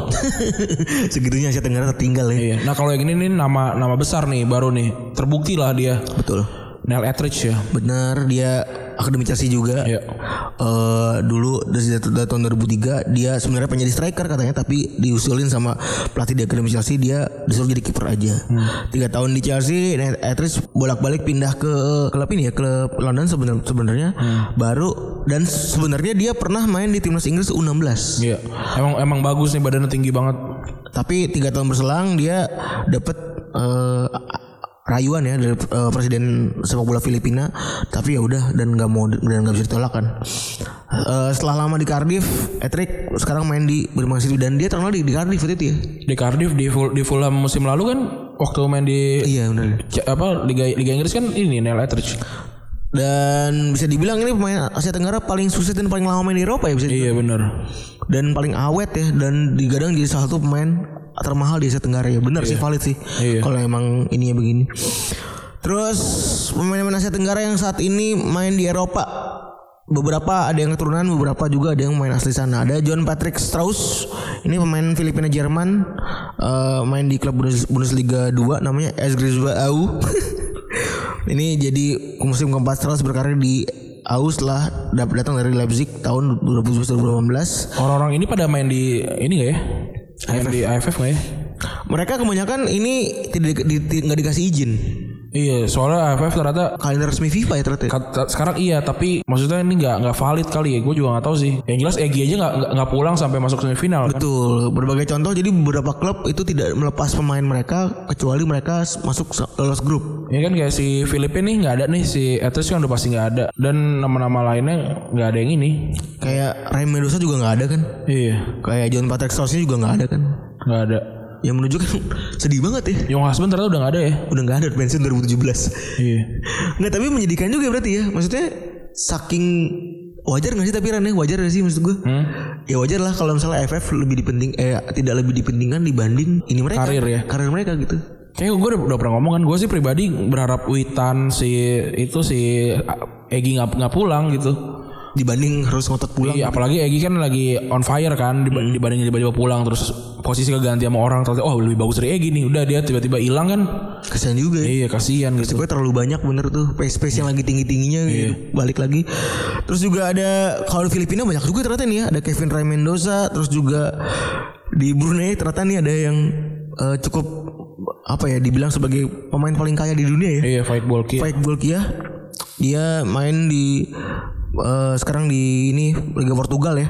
Segitunya Asia Tenggara tertinggal ya. iya. Nah kalau yang ini nih nama nama besar nih baru nih terbukti lah dia. Betul. Neil Etheridge ya. Benar dia akademi Chelsea juga. Iya. Eh, dulu dari, dari tahun 2003 dia sebenarnya pengen jadi striker katanya tapi diusulin sama pelatih di akademi Chelsea dia disuruh jadi kiper aja. Tiga tahun di Chelsea, nah, Etris bolak-balik pindah ke klub ini ya klub London sebenarnya sebenarnya baru dan sebenarnya dia pernah main di timnas Inggris U16. Iya. Emang emang bagus nih badannya tinggi banget. Tapi tiga tahun berselang dia dapat eh, rayuan ya dari eh, presiden sepak bola Filipina. Tapi ya udah dan nggak mau dan nggak bisa ditolak kan. Eh, setelah lama di Cardiff, Etrik sekarang main di Birmingham City dan dia terkenal di, di Cardiff itu ya. Di Cardiff di Ful- di Fulham musim lalu kan waktu main di Iya benar. Apa Liga Liga Inggris kan ini Neil Etheridge. Dan bisa dibilang ini pemain Asia Tenggara paling sukses dan paling lama main di Eropa ya bisa dibilang. Iya benar. dan paling awet ya dan digadang jadi salah satu pemain termahal di Asia Tenggara ya. Benar sih valid sih. Iya. kalau emang ininya begini. Terus pemain-pemain Asia Tenggara yang saat ini main di Eropa. Beberapa ada yang keturunan beberapa juga ada yang main asli sana. Ada John Patrick Strauss. Ini pemain Filipina Jerman. Eh, main di klub Bundes- Bundesliga 2 namanya AS Au ini jadi musim keempat Strauss berkarir di Au setelah datang dari Leipzig tahun 2017-2018 Orang-orang ini pada main di ini gak ya? Main di AFF gak ya? Mereka kebanyakan ini tidak di, di- nggak dikasih izin. Iya, soalnya AFF ternyata Kalender resmi FIFA ya ternyata. kat- sekarang iya, tapi maksudnya ini nggak nggak valid kali ya. Gue juga nggak tahu sih. Yang jelas Egi aja nggak nggak- pulang sampai masuk semifinal kan. Betul. Berbagai contoh jadi beberapa klub itu tidak melepas pemain mereka kecuali mereka masuk lolos grup. Ya kan kayak si Filipina nih nggak ada nih si Etheridge kan udah pasti nggak ada dan nama-nama lainnya nggak ada yang ini. Kayak Ray Mendoza juga nggak ada kan. Iya, Kayak John Patrick Strauss juga nggak ada kan. nggak ada. Yang menunjukkan sedih banget ya. Young Husband ternyata udah nggak ada ya. Udah nggak ada pensiun 2017. Iya. Nggak tapi menyedihkan juga berarti ya. Maksudnya saking wajar gak sih tapi Ran ya? wajar gak sih maksud gue? Hmm? Ya wajar lah kalau misalnya FF lebih dipenting eh tidak lebih dipentingkan dibanding ini mereka Karir ya? karir mereka gitu. Kayak gue udah, udah pernah ngomong kan, gue sih pribadi berharap Witan si itu si Egi nggak nggak pulang gitu. Dibanding harus ngotot pulang. Iya, apalagi Egi kan lagi on fire kan diba- dibanding tiba-tiba pulang terus posisi keganti sama orang ternyata oh lebih bagus dari Egi nih. Udah dia tiba-tiba hilang kan. Kasihan juga ya. Iya, kasihan gitu. Gue terlalu banyak bener tuh pace pace yang lagi tinggi tingginya gitu. balik lagi. Terus juga ada kalau di Filipina banyak juga ternyata nih ya ada Kevin Ray Mendoza terus juga di Brunei ternyata nih ada yang eh, cukup apa ya dibilang sebagai pemain paling kaya di dunia ya. Iya, fight ball kick. Faik Bolkia dia main di eh, sekarang di ini Liga Portugal ya.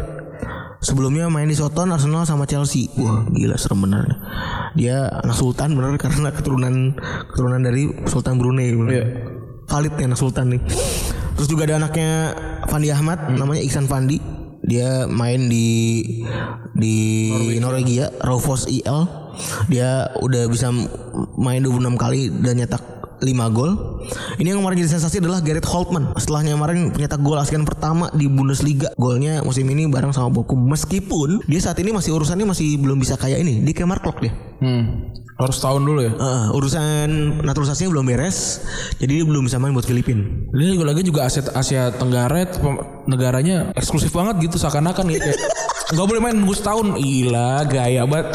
Sebelumnya main di Soton, Arsenal sama Chelsea. Wah, gila serem bener. Dia anak sultan bener karena keturunan keturunan dari Sultan Brunei. bener. Iya. Valid nih anak sultan nih. Terus juga ada anaknya Fandi Ahmad namanya Iksan Fandi. Dia main di di Norwegia, Raufoss IL. Dia udah bisa main 26 kali dan nyetak 5 gol. Ini yang kemarin jadi sensasi adalah Gareth Holtman. Setelahnya kemarin pencetak gol ASEAN pertama di Bundesliga. Golnya musim ini bareng sama Bochum. Meskipun dia saat ini masih urusannya masih belum bisa kayak ini. Dia kayak Mark Klok dia. Hmm. Harus tahun dulu ya. Eh, urusan naturalisasinya belum beres. Jadi dia belum bisa main buat Filipina. Ini juga lagi juga Asia Asia Tenggara negaranya eksklusif banget gitu seakan-akan gitu. Kayak, Nggak boleh main nunggu setahun. Gila gaya banget.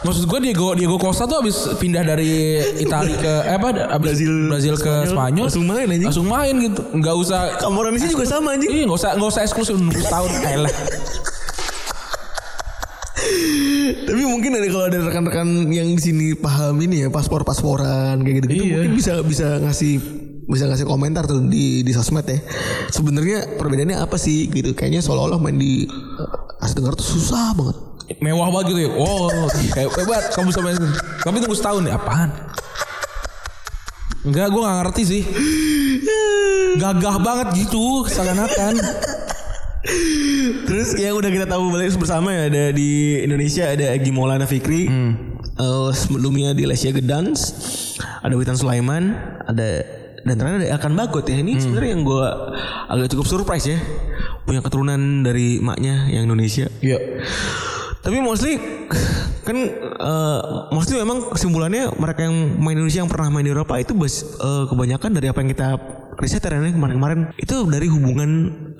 Maksud gue Diego Diego Costa tuh abis pindah dari Italia ke eh apa abis Brazil. Brazil ke Spanyol Langsung main anjing. langsung main gitu nggak usah Camoranesi juga sama anjing. iya nggak usah nggak usah eksklusif nunggu setahun Elah. Tapi mungkin ada kalau ada rekan-rekan yang di sini paham ini ya paspor-pasporan kayak gitu-gitu Iya. mungkin bisa bisa ngasih bisa ngasih komentar tuh di di sosmed ya. Sebenarnya perbedaannya apa sih gitu? Kayaknya seolah-olah main di Asia Tenggara tuh susah banget. Mewah banget gitu ya oh kayak hebat kamu sama tapi tunggu setahun ya apaan Enggak gue gak ngerti sih Gagah banget gitu Seakan-akan Terus yang udah kita tahu balik bersama ya ada di Indonesia ada Egi Maulana Fikri. Eh, sebelumnya di Lesia Gedans ada Witan Sulaiman, ada dan terakhir ada Akan Bagot ya. Ini sebenarnya yang gue agak cukup surprise ya. Punya keturunan dari maknya yang Indonesia. Iya Tapi mostly kan eh, mostly memang kesimpulannya mereka yang main Indonesia yang pernah main di Eropa itu bas, eh, kebanyakan dari apa yang kita riset ya Ren, kemarin-kemarin itu dari hubungan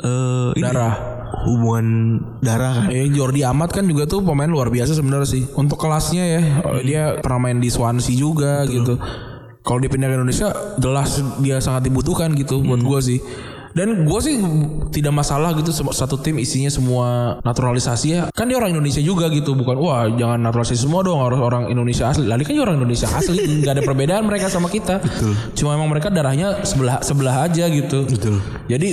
eh, ini, Darah. hubungan darah kan. Eh Jordi Amat kan juga tuh pemain luar biasa sebenarnya sih. Untuk kelasnya ya, dia pernah main di Swansea juga gitu. Kalau dia pindah ke Indonesia, jelas dia sangat dibutuhkan gitu buat gua sih. Dan gua sih tidak masalah gitu satu tim isinya semua naturalisasi ya. Kan dia orang Indonesia juga gitu, bukan wah jangan naturalisasi semua dong harus orang Indonesia asli. Lali kan dia orang Indonesia asli, nggak ada perbedaan mereka sama kita. Cuma emang mereka darahnya sebelah sebelah aja gitu. Betul. Jadi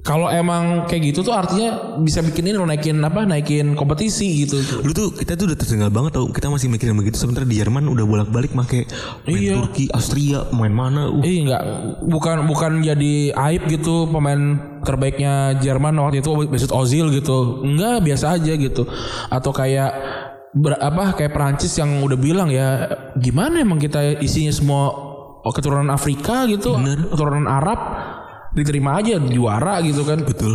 kalau emang kayak gitu tuh artinya bisa bikin ini naikin apa naikin kompetisi gitu. Lu tuh kita tuh udah tertinggal banget tau Kita masih mikirin begitu Sementara di Jerman udah bolak-balik make main Iya. Turki, Austria, main mana uh. Eh enggak bukan bukan jadi aib gitu pemain terbaiknya Jerman waktu itu Mesut Ozil gitu. Enggak biasa aja gitu. Atau kayak ber- apa kayak Prancis yang udah bilang ya gimana emang kita isinya semua keturunan Afrika gitu, keturunan Arab diterima aja juara gitu kan. Betul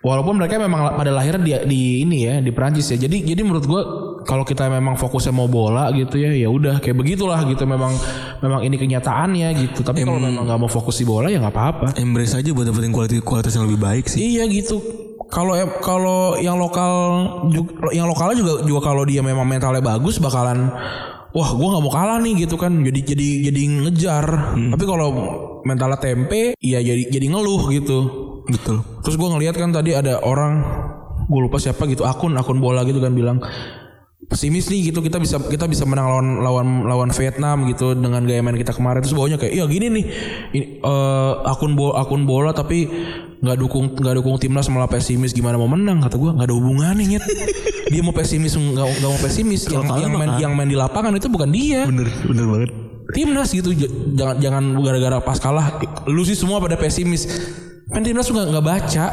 Walaupun mereka memang pada lahirnya di, di ini ya di Perancis ya. Jadi jadi menurut gua kalau kita memang fokusnya mau bola gitu ya ya udah kayak begitulah gitu memang memang ini kenyataannya gitu. Tapi kalau memang nggak mau fokus di bola ya nggak apa-apa. Embrace aja buat dapetin kualitas kualitas yang lebih baik sih Iya gitu. Kalau kalau yang lokal yang lokalnya juga juga kalau dia memang mentalnya bagus bakalan wah gua nggak mau kalah nih gitu kan. Jadi jadi jadi ngejar. Tapi kalau mentalnya tempe ya jadi jadi ngeluh gitu. Betul. Terus gue ngeliat kan tadi ada orang gue lupa siapa gitu akun akun bola gitu kan bilang pesimis nih gitu. Kita bisa kita bisa menang lawan lawan lawan Vietnam gitu dengan gaya main kita kemarin. Terus bawahnya kayak iya gini nih. Ini, eh, akun bola akun bola tapi nggak dukung nggak dukung timnas malah pesimis. Gimana mau menang? Kata gue nggak ada hubungannya nyet dia mau pesimis nggak nggak mau pesimis. Yang yang main yang main di lapangan itu bukan dia. Bener bener banget. Timnas gitu J- jangan jangan gara-gara pas kalah lu sih semua pada pesimis. Kan timnas tuh nggak nggak baca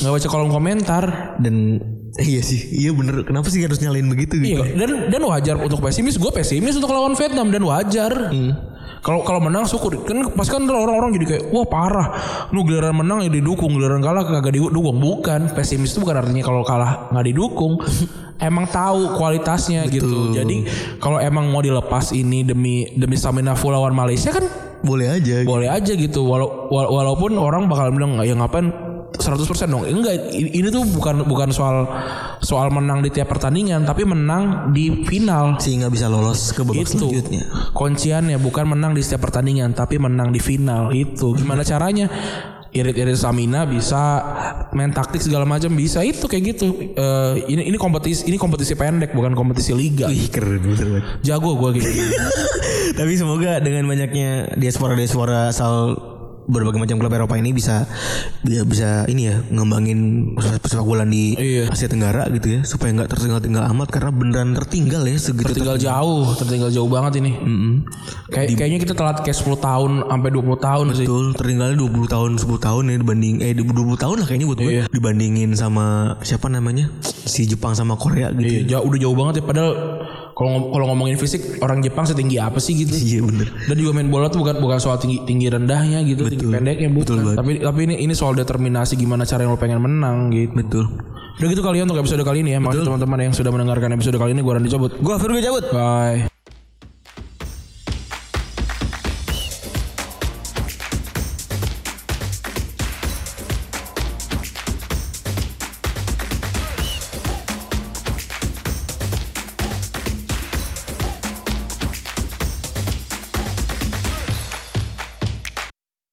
nggak baca kolom komentar. Dan Iya sih Iya bener. Kenapa sih harus nyalain begitu gitu? Iya dan dan wajar untuk pesimis. Gue pesimis untuk lawan Vietnam dan wajar kalau kalau menang syukur. Kan pas kan orang-orang jadi kayak wah parah. Lu giliran menang ya didukung. Giliran kalah kagak didukung. Bukan. Pesimis itu bukan artinya kalau kalah nggak didukung. Emang tahu kualitasnya gitu. Jadi kalau emang mau dilepas ini demi demi stamina full lawan Malaysia kan Boleh aja boleh aja gitu. Walau wala- walaupun orang bakal bilang ya ngapain 100% dong. Enggak ini, ini tuh bukan bukan soal soal menang di tiap pertandingan tapi menang di final. Sehingga bisa lolos ke babak itu selanjutnya. kunciannya bukan menang di setiap pertandingan tapi menang di final. Itu. Gimana caranya? Irit-irit stamina bisa main taktik segala macam bisa. Itu kayak gitu. Eh, ini ini kompetisi ini kompetisi pendek bukan kompetisi liga. Ih keren bener jago gue gitu. Tapi semoga dengan banyaknya diaspora-diaspora asal berbagai macam klub Eropa ini bisa bisa, bisa ini ya ngembangin sepak bola di Iya. Asia Tenggara gitu ya supaya nggak tertinggal-tinggal amat karena beneran tertinggal ya segitu tertinggal jauh tertinggal jauh banget ini Kayak kayaknya kita telat kayak 10 tahun sampai 20 tahun sih. Betul, tertinggalnya 20 tahun 10 tahun ya dibanding eh 20 tahun lah kayaknya buat gue Iya. dibandingin sama siapa namanya si Jepang sama Korea gitu. Iya, jauh, udah jauh banget ya padahal kalau kalau ngomongin fisik orang Jepang setinggi apa sih gitu? Iya bener. dan juga main bola tuh bukan bukan soal tinggi tinggi rendahnya gitu tinggi pendeknya bukan. Tapi tapi ini ini soal determinasi gimana cara yang lo pengen menang gitu. Betul. udah gitu kali ya untuk episode kali ini ya. Makasih teman-teman yang sudah mendengarkan episode kali ini gue Randy cabut. Gua Firgo cabut. bye